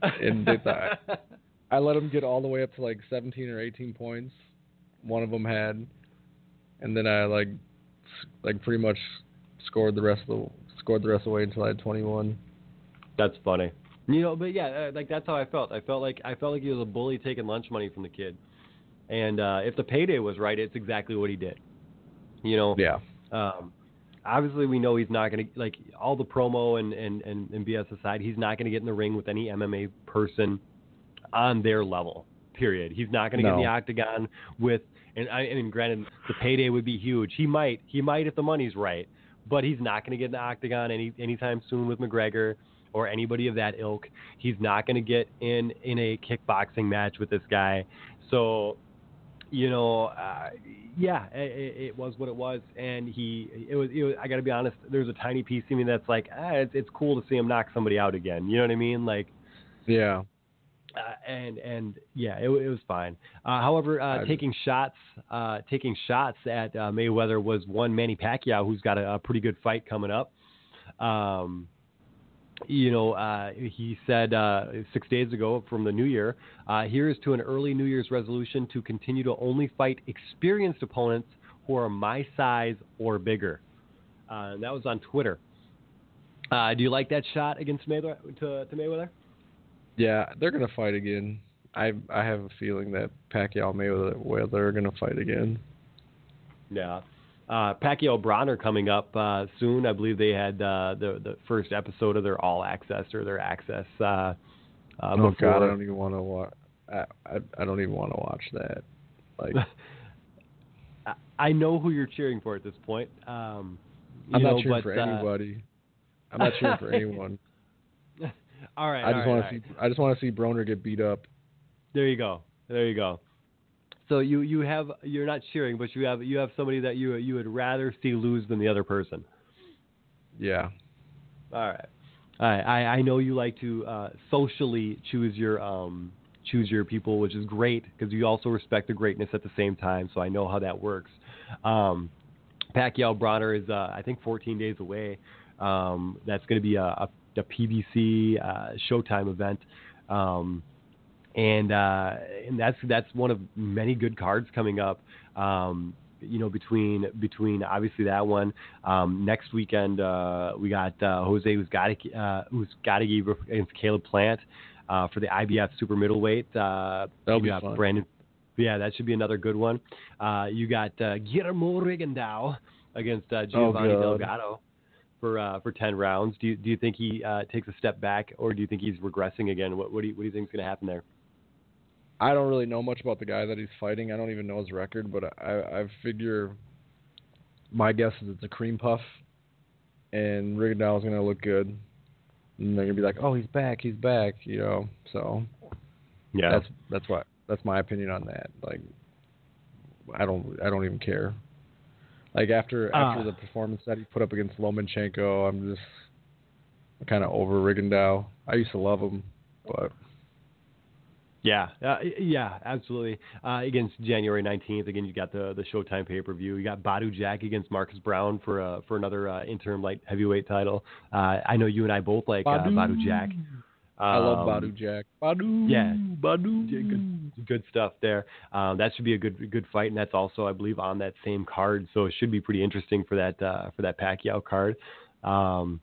and they thought, I let them get all the way up to like 17 or 18 points. One of them had, and then I like like pretty much scored the rest of the scored the rest of the way until I had 21. That's funny. You know, but yeah, uh, like that's how I felt. I felt like I felt like he was a bully taking lunch money from the kid. And uh if the payday was right, it's exactly what he did. You know. Yeah. Um obviously we know he's not going to like all the promo and and and, and BS aside, he's not going to get in the ring with any MMA person on their level. Period. He's not going to get in the octagon with and I, mean granted the payday would be huge. He might he might if the money's right, but he's not going to get in the octagon any anytime soon with McGregor or anybody of that ilk. He's not going to get in in a kickboxing match with this guy. So, you know, uh, yeah, it, it was what it was, and he it was. It was I got to be honest. There's a tiny piece of me that's like, ah, it's, it's cool to see him knock somebody out again. You know what I mean? Like, Yeah. Uh, and and yeah, it, it was fine. Uh, however, uh, taking shots, uh, taking shots at uh, Mayweather was one Manny Pacquiao, who's got a, a pretty good fight coming up. Um, you know, uh, he said uh, six days ago from the New Year, uh, here is to an early New Year's resolution to continue to only fight experienced opponents who are my size or bigger. Uh, and that was on Twitter. Uh, do you like that shot against Mayweather? To, to Mayweather? Yeah, they're gonna fight again. I I have a feeling that Pacquiao Mayweather are gonna fight again. Yeah. Uh, Pacquiao Broner coming up uh, soon. I believe they had uh, the the first episode of their All Access or their Access. Uh, uh, oh before. God, I don't even want to watch. I, I I don't even want to watch that. Like I- I know who you're cheering for at this point. Um, I'm know, not cheering but, for uh, anybody. I'm not cheering for anyone. All right. I just all want right, to see. I just want to see Broner get beat up. There you go. There you go. So you you have you're not cheering, but you have you have somebody that you you would rather see lose than the other person. Yeah. All right. All right. I, I know you like to uh, socially choose your um, choose your people, which is great because you also respect the greatness at the same time. So I know how that works. Um, Pacquiao Broner is uh, I think 14 days away. Um, that's going to be a, a, a PBC uh, Showtime event. Um, and uh, and that's that's one of many good cards coming up. Um, you know, between between obviously that one. Um, next weekend uh, we got uh, Jose Uzcategui, uh, Uzcategui against Caleb Plant uh, for the IBF super middleweight. Uh, That'll be fun. Brandon. Yeah, that should be another good one. Uh, you got uh, Guillermo Rigondeaux against uh, Giovanni God. Delgado for uh, for ten rounds. Do you do you think he uh, takes a step back, or do you think he's regressing again? What what do you, what do you think is going to happen there? I don't really know much about the guy that he's fighting. I don't even know his record, but I I figure my guess is it's a cream puff, and Rigondeaux is gonna look good, and they're gonna be like, oh, he's back, he's back, you know. So Yeah. that's that's what that's my opinion on that. Like, I don't I don't even care. Like after after Ah. the performance that he put up against Lomachenko, I'm just kind of over Rigondeaux. I used to love him, but Yeah, uh, yeah, absolutely. Uh, against January nineteenth, again, you got the the Showtime pay per view. You got Badou Jack against Marcus Browne for uh, for another uh, interim light heavyweight title. Uh, I know you and I both like uh, Badou. Badou Jack. I love Um, Badou Jack. Badou. Yeah, Badou. Yeah, good, good stuff there. Um, that should be a good good fight, and that's also, I believe, on that same card. So it should be pretty interesting for that uh, for that Pacquiao card. Um,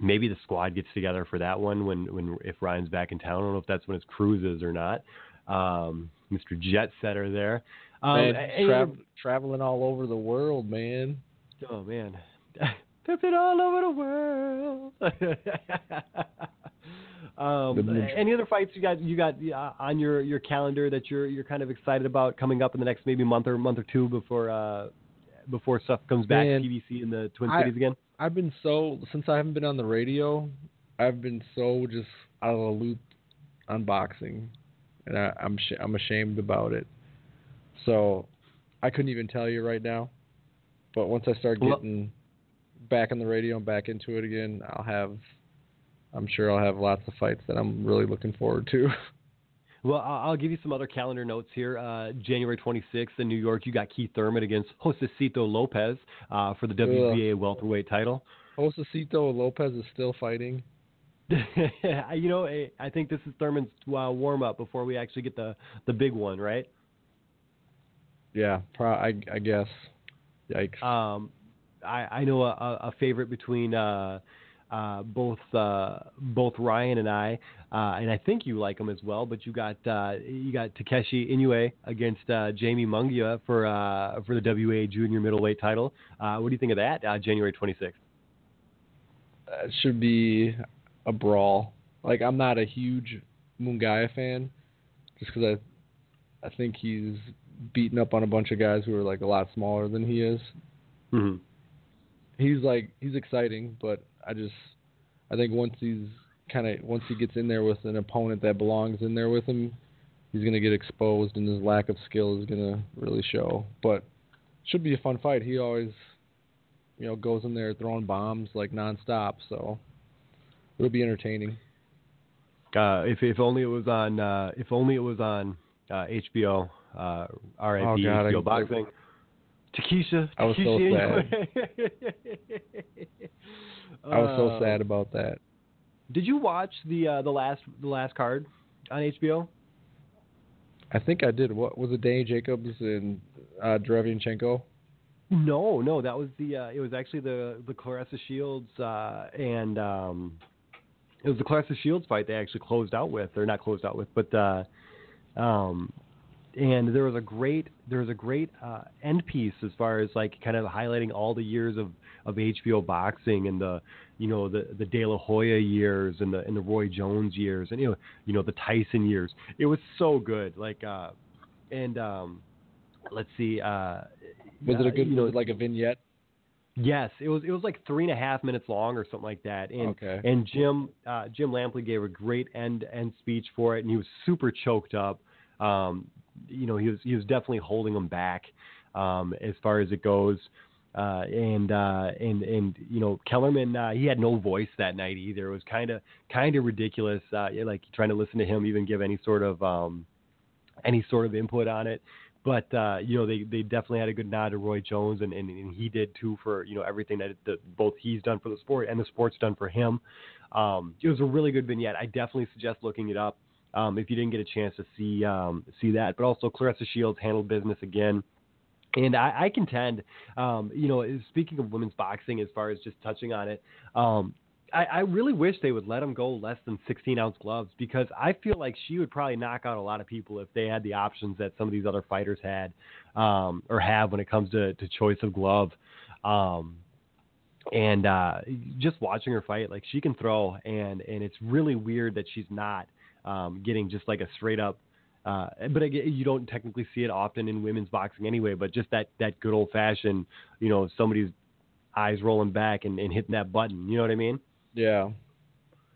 maybe the squad gets together for that one when when if Ryan's back in town. I don't know if that's when his cruise is or not. Um, Mr. Jet Setter there. Um, man, and- traveling all over the world, man. Oh man, pimping all over the world. um, any other fights you got you got uh, on your, your calendar that you're you're kind of excited about coming up in the next maybe month or month or two before uh, before stuff comes back Man, to PBC in the Twin I- Cities again? I've been so since I haven't been on the radio, I've been so just out of the loop on boxing, and I, I'm sh- I'm ashamed about it. So I couldn't even tell you right now. But once I start Well- getting back on the radio and back into it again, I'll have. I'm sure I'll have lots of fights that I'm really looking forward to. Well, I'll give you some other calendar notes here. Uh, January 26th in New York, you got Keith Thurman against Josesito Lopez uh, for the WBA welterweight title. Josesito Lopez is still fighting. you know, I- I think this is Thurman's uh, warm up before we actually get the the big one, right? Yeah, pro- I, I guess. Yikes. Um, I, I know a, a a favorite between uh, uh, both uh, both Ryan and I, uh, and I think you like him as well. But you got uh, you got Takeshi Inoue against uh, Jaime Munguia for uh, for the WA junior middleweight title. Uh, what do you think of that? Uh, January 26th. it should be a brawl. Like I'm not a huge Munguia fan, just because I I think he's beaten up on a bunch of guys who are like a lot smaller than he is. Mm-hmm. He's like he's exciting, but I just I think once he's kind of once he gets in there with an opponent that belongs in there with him, he's gonna get exposed, and his lack of skill is gonna really show. But should be a fun fight. He always you know goes in there throwing bombs like nonstop, so it'll be entertaining. Uh, if if only it was on uh, if only it was on uh, HBO. Uh, RIP Oh, God, I- HBO boxing. Takesha. I was so Takeshi I was so Uh, sad about that. Did you watch the uh, the last the last card on HBO? I think I did. What was it? Danny Jacobs and uh, Derevyanchenko. No, no, that was the. Uh, it was actually the the Claressa Shields uh, and um, it was the Claressa Shields fight they actually closed out with, or not closed out with, but uh, um, and there was a great there was a great uh, end piece as far as like kind of highlighting all the years of of HBO boxing and the you know the the De La Hoya years and the and the Roy Jones years and you know you know the Tyson years. It was so good. Like uh, and um, let's see. Uh, Was it uh, a good? You know, like a vignette? Yes, it was. It was like three and a half minutes long or something like that. And Okay. and Jim uh, Jim Lampley gave a great end end speech for it, and he was super choked up. Um, you know, he was he was definitely holding them back um, as far as it goes. Uh, and uh, and and you know Kellerman, uh, he had no voice that night either. It was kind of kind of ridiculous. Uh, like trying to listen to him even give any sort of um, any sort of input on it. But uh, you know, they they definitely had a good nod to Roy Jones, and, and, and he did too for you know everything that, both he's done for the sport and the sport's done for him. Um, it was a really good vignette. I definitely suggest looking it up um, if you didn't get a chance to see um, see that. But also, Claressa Shields handled business again. And I, I contend, um, you know, speaking of women's boxing, as far as just touching on it, um, I, I really wish they would let him go less than 16 ounce gloves because I feel like she would probably knock out a lot of people if they had the options that some of these other fighters had um, or have when it comes to, to choice of glove. Um, and uh, just watching her fight, like she can throw, and and it's really weird that she's not um, getting just like a straight up. Uh, but again, you don't technically see it often in women's boxing anyway. But just that that good old fashioned, you know, somebody's eyes rolling back and, and hitting that button. You know what I mean? Yeah.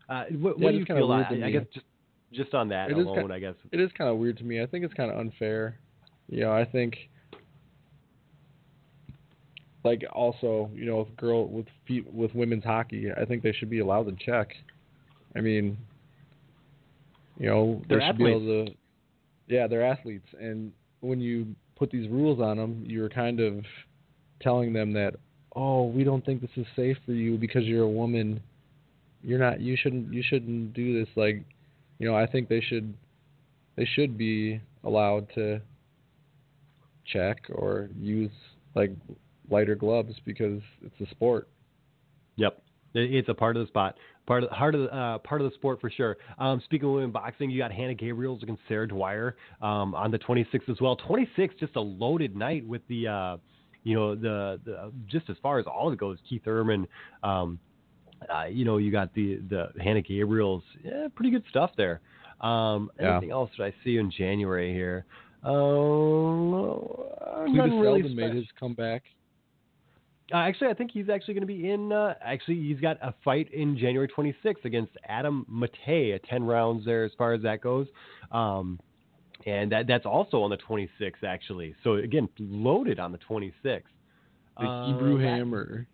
Uh, what, Yeah, what do you feel? I, I guess just just on that It alone, ki- I guess. It is kind of weird to me. I think it's kind of unfair. You know, I think like also, you know, with girl with with women's hockey, I think they should be allowed to check. I mean, you know, They're they should be able to. Yeah, they're athletes, and when you put these rules on them, you're kind of telling them that, oh, we don't think this is safe for you because you're a woman. You're not. You shouldn't. You shouldn't do this. Like, you know, I think they should. They should be allowed to check or use like lighter gloves because it's a sport. Yep, it's a part of the spot, part of part of the, uh, part of the sport for sure. Um, speaking of women boxing, you got Hanna Gabriels against Sarah Dwyer um, on the 26th as well. 26, just a loaded night with the uh, you know the, the just as far as all it goes, Keith Thurman. Um, uh, you know, you got the the Hanna Gabriel's, yeah, pretty good stuff there. Um, Yeah. anything else that I see in January here? Uh, Cletus really made his comeback. Uh, actually, I think he's actually going to be in. Uh, actually, he's got a fight in January 26th against Adam Matei, at 10 rounds there as far as that goes. Um, and that that's also on the 26th, actually. So, again, loaded on the 26th. The Uh, Hebrew Hammer.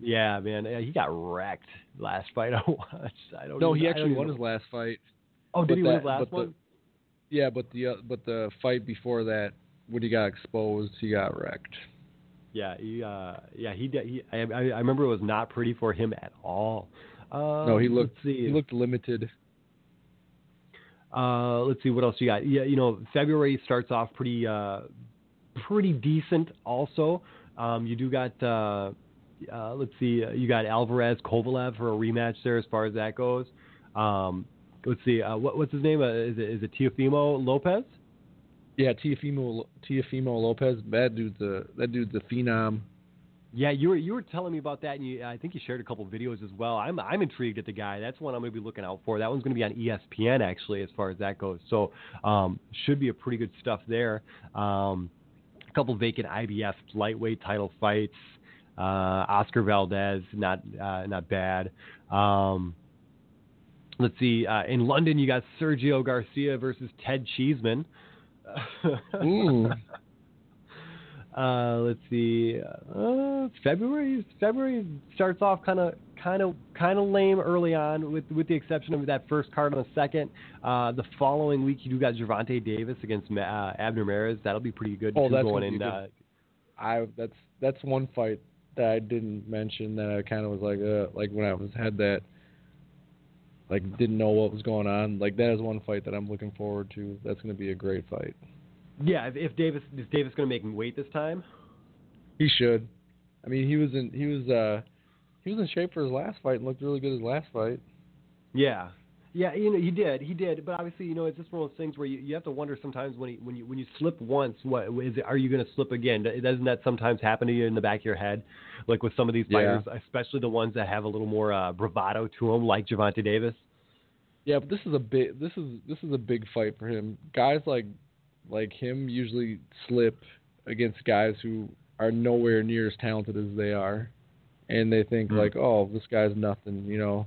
Yeah, man. He got wrecked last fight I watched. I don't know. No, even- he actually won even- his last fight. Oh, did he win that- his last but the- one? Yeah, but the uh, but the fight before that, when he got exposed, he got wrecked. Yeah, he, uh, yeah, he, he I, I remember it was not pretty for him at all. Uh, no, he looked see. he looked limited. Uh, let's see what else you got. Yeah, you know, February starts off pretty uh, pretty decent. Also, um, you do got uh, uh, let's see, uh, you got Alvarez Kovalev for a rematch there as far as that goes. Um, let's see, uh, what, what's his name? Uh, is it is it Teofimo Lopez? Yeah, Teofimo Teofimo Lopez. That dude's a that dude's a phenom. Yeah, you were you were telling me about that, and you, I think you shared a couple videos as well. I'm I'm intrigued at the guy. That's one I'm going to be looking out for. That one's going to be on ESPN actually, as far as that goes. So um, should be a pretty good stuff there. Um, a couple vacant IBF lightweight title fights. Uh, Oscar Valdez, not uh, not bad. Um, let's see. Uh, in London, you got Sergio Garcia versus Ted Cheeseman. Ooh. Uh, let's see. Uh, February February starts off kind of kind of kind of lame early on, with with the exception of that first card on the second. Uh, the following week you do got Gervonta Davis against uh, Abner Mares. That'll be pretty good Oh, too, that's going gonna in. Uh. I that's that's one fight that I didn't mention that I kind of was like uh like when I was had that like didn't know what was going on. Like that is one fight that I'm looking forward to. That's going to be a great fight. yeah, if, if Davis is Davis going to make him wait this time? He should. I mean, he was in he was uh he was in shape for his last fight and looked really good his last fight. Yeah. Yeah, you know, he did, he did, but obviously, you know, it's just one of those things where you, you have to wonder sometimes when you when you when you slip once, what is it? Are you going to slip again? Doesn't that sometimes happen to you in the back of your head, like with some of these Yeah. fighters, especially the ones that have a little more uh, bravado to them, like Gervonta Davis? Yeah, but this is a big this is this is a big fight for him. Guys like like him usually slip against guys who are nowhere near as talented as they are, and they think Mhm. like, oh, this guy's nothing, you know,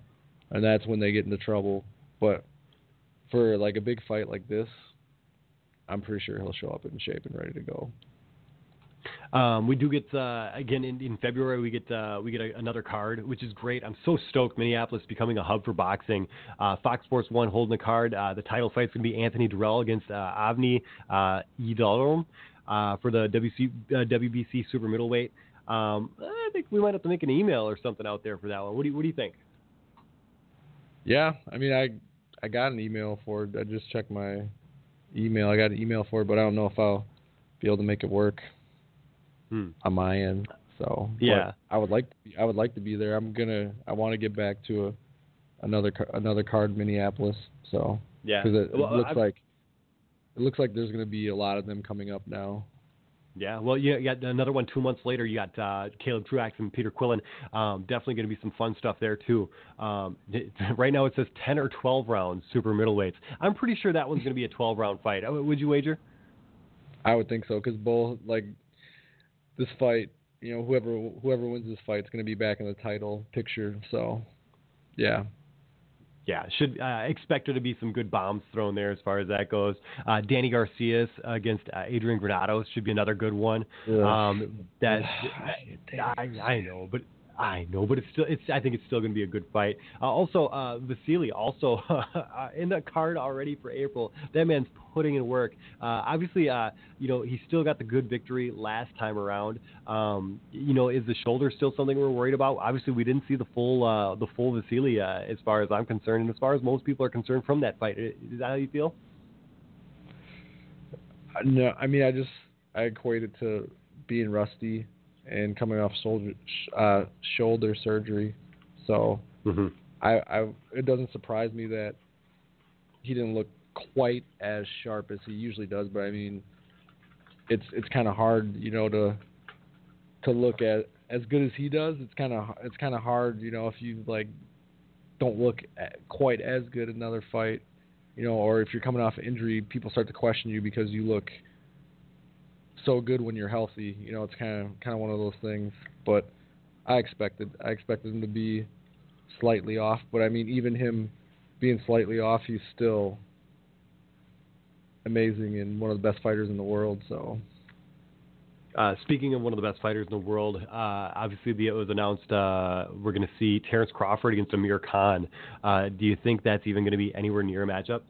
and that's when they get into trouble. But for like a big fight like this, I'm pretty sure he'll show up in shape and ready to go. Um, we do get uh, again in, in February. We get uh, we get a, another card, which is great. I'm so stoked. Minneapolis becoming a hub for boxing. Uh, Fox Sports One holding the card. Uh, the title fight's going to be Anthony Dirrell against uh, Avni uh, Idolom uh, for the WC, uh, WBC super middleweight. Um, I think we might have to make an email or something out there for that one. What do you What do you think? Yeah, I mean, I I got an email for it. I just checked my email. I got an email for it, but I don't know if I'll be able to make it work Hmm. on my end. So Yeah. I would like to be, I would like to be there. I'm gonna I want to get back to a another another card in Minneapolis. So Yeah. because it, it Well, looks I've- like it looks like there's gonna be a lot of them coming up now. Yeah, well, you got another one two months later. You got uh, Caleb Truax and Peter Quillin. Um, definitely going to be some fun stuff there too. Um, right now it says ten or twelve rounds super middleweights. I'm pretty sure that one's going to be a twelve round fight. Uh, Would you wager? I would think so because both like this fight, you know, whoever whoever wins this fight is gonna be back in the title picture. So yeah. Yeah, should uh, expect there to be some good bombs thrown there as far as that goes. Uh, Danny Garcia against uh, Adrian Granados should be another good one. Um, that I, I know, but I know, but it's still it's I think it's still going to be a good fight. Uh, also, uh, Vasily also uh, in the card already for April. That man's putting in work. Uh, obviously, uh, you know he still got the good victory last time around. Um, you know, is the shoulder still something we're worried about? Obviously, we didn't see the full uh, the full Vasily as far as I'm concerned, and as far as most people are concerned from that fight. Is that how you feel? No, I mean I just I equate it to being rusty and coming off shoulder uh, shoulder surgery. So Mm-hmm. I, I it doesn't surprise me that he didn't look quite as sharp as he usually does. But I mean, it's it's kind of hard, you know, to to look at as good as he does. It's kind of it's kind of hard, you know, if you like don't look quite as good another fight, you know, or if you're coming off injury, people start to question you because you look so good when you're healthy. You know, it's kind of kind of one of those things. But I expected I expected him to be slightly off, but I mean, even him being slightly off, he's still amazing and one of the best fighters in the world. So. Uh, speaking of one of the best fighters in the world, uh, obviously the, it was announced uh, we're going to see Terrence Crawford against Amir Khan. Uh, do you think that's even going to be anywhere near a matchup?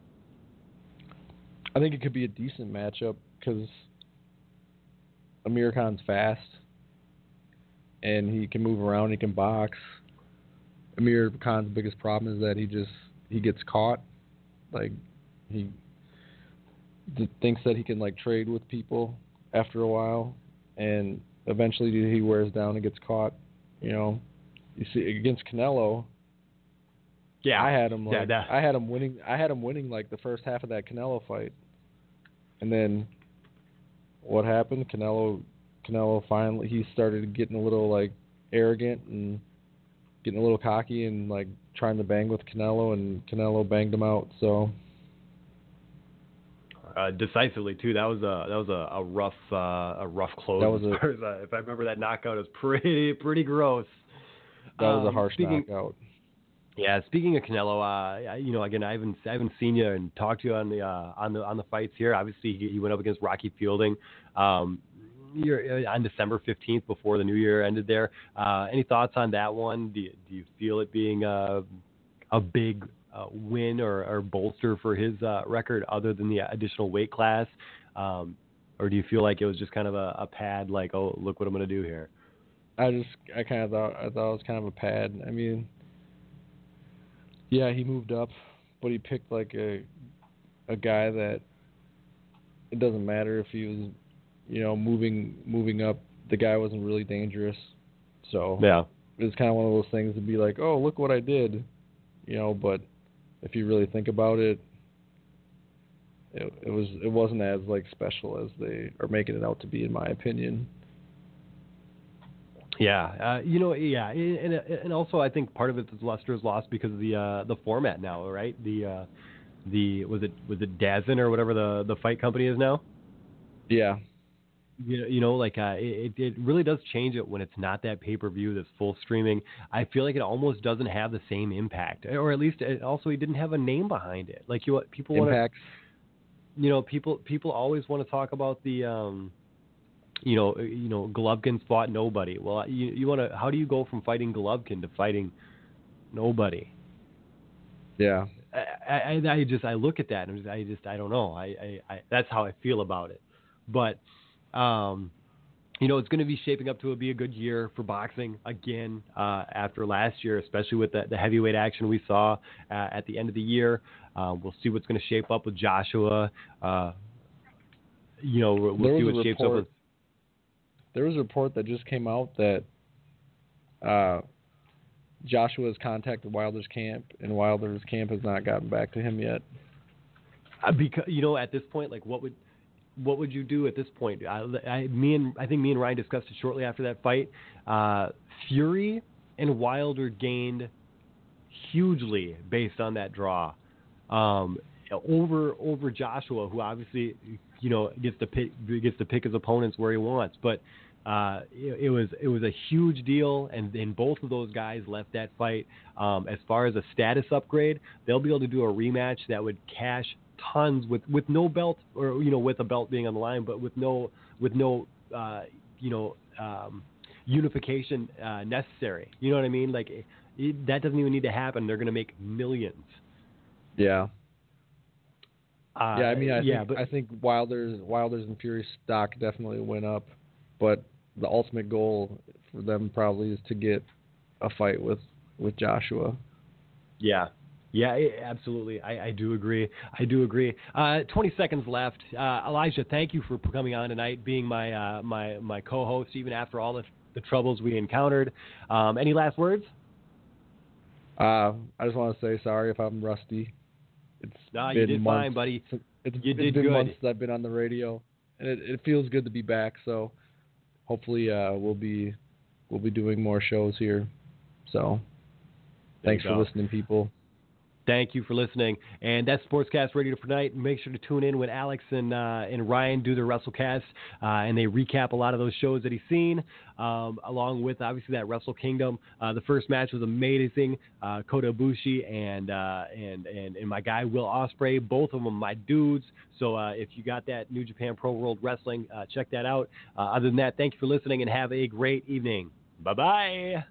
I think it could be a decent matchup because Amir Khan's fast and he can move around. He can box. Amir Khan's biggest problem is that he just he gets caught. Like he d- thinks that he can like trade with people after a while, and eventually he wears down and gets caught. You know, you see against Canelo. Yeah, I had him. Yeah, Like, that- I had him winning. I had him winning like the first half of that Canelo fight, and then what happened? Canelo, Canelo finally he started getting a little like arrogant and getting a little cocky and like trying to bang with Canelo, and Canelo banged him out. So Uh, decisively too. That was a that was a, a rough uh, a rough close. That was a- as, uh, if I remember that knockout, it was pretty pretty gross. that was a Um, harsh speaking, knockout. Yeah, speaking of Canelo, uh, you know, again, I haven't I haven't seen you and talked to you on the uh, on the on the fights here. Obviously, he, he went up against Rocky Fielding. Um, uh, on December fifteenth, before the new year ended. There, uh, any thoughts on that one? Do you, do you feel it being a a big uh, win or, or bolster for his uh, record, other than the additional weight class, um, or do you feel like it was just kind of a, a pad, like, oh, look what I'm going to do here? I just I kind of thought I thought it was kind of a pad. I mean, yeah, he moved up, but he picked like a a guy that it doesn't matter if he was, you know, moving moving up. The guy wasn't really dangerous, so Yeah. it was kind of one of those things to be like, oh, look what I did, you know. But if you really think about it, it, it was it wasn't as like special as they are making it out to be, in my opinion. Yeah, uh, you know, yeah, and and also I think part of it is luster is lost because of the uh, the format now, right? The uh, the was it was it Dazn or whatever the the fight company is now. Yeah. You know, you know, like uh, it it really does change it when it's not that pay per view that's full streaming. I feel like it almost doesn't have the same impact, or at least it also he didn't have a name behind it. Like you people want to you know, people people always want to talk about the um you know, you know, Golovkin fought nobody. Well, you you want to how do you go from fighting Golovkin to fighting nobody? Yeah. I, I, I just I look at that and I just I don't know. I, I, I that's how I feel about it. But um you know, it's going to be shaping up to be a good year for boxing again uh, after last year, especially with the, the heavyweight action we saw uh, at the end of the year. Uh, we'll see what's going to shape up with Joshua. Uh, you know, we'll There see what shapes up with. There was a report that just came out that uh, Joshua has contacted Wilder's camp, and Wilder's camp has not gotten back to him yet. Uh, because you know, at this point, like, what would what would you do at this point? I, I, me and I think me and Ryan discussed it shortly after that fight. Uh, Fury and Wilder gained hugely based on that draw um, over over Joshua, who obviously you know gets to pick gets to pick his opponents where he wants, but. Uh, it, it was it was a huge deal, and, and both of those guys left that fight. Um, as far as a status upgrade, they'll be able to do a rematch that would cash tons with, with no belt, or you know, with a belt being on the line, but with no with no uh, you know um, unification uh, necessary. You know what I mean? Like it, that doesn't even need to happen. They're going to make millions. Yeah. Uh, yeah, I mean, I yeah, think but I think Wilder's Wilder's and Fury's stock definitely went up, but the ultimate goal for them probably is to get a fight with with Joshua. Yeah. Yeah, absolutely. I, I do agree. I do agree. Uh, 20 seconds left. Uh, Elijah, thank you for coming on tonight, being my uh, my my co-host, even after all the, the troubles we encountered. Um, any last words? Uh, I just want to say sorry if I'm rusty. It's No, been you did months. fine, buddy. It's, You it's did been good. months that I've been on the radio, and it, it feels good to be back. So hopefully uh, we'll be we'll be doing more shows here. So There thanks for listening, people. Thank you for listening. And that's Sportscast Radio for tonight. Make sure to tune in when Alex and uh, and Ryan do their WrestleCast uh, and they recap a lot of those shows that he's seen, um, along with obviously that Wrestle Kingdom. Uh, the first match was amazing. Uh, Kota Ibushi and, uh, and and and my guy Will Ospreay, both of them my dudes. So uh, if you got that New Japan Pro World Wrestling, uh, check that out. Other than that, thank you for listening and have a great evening. Bye bye.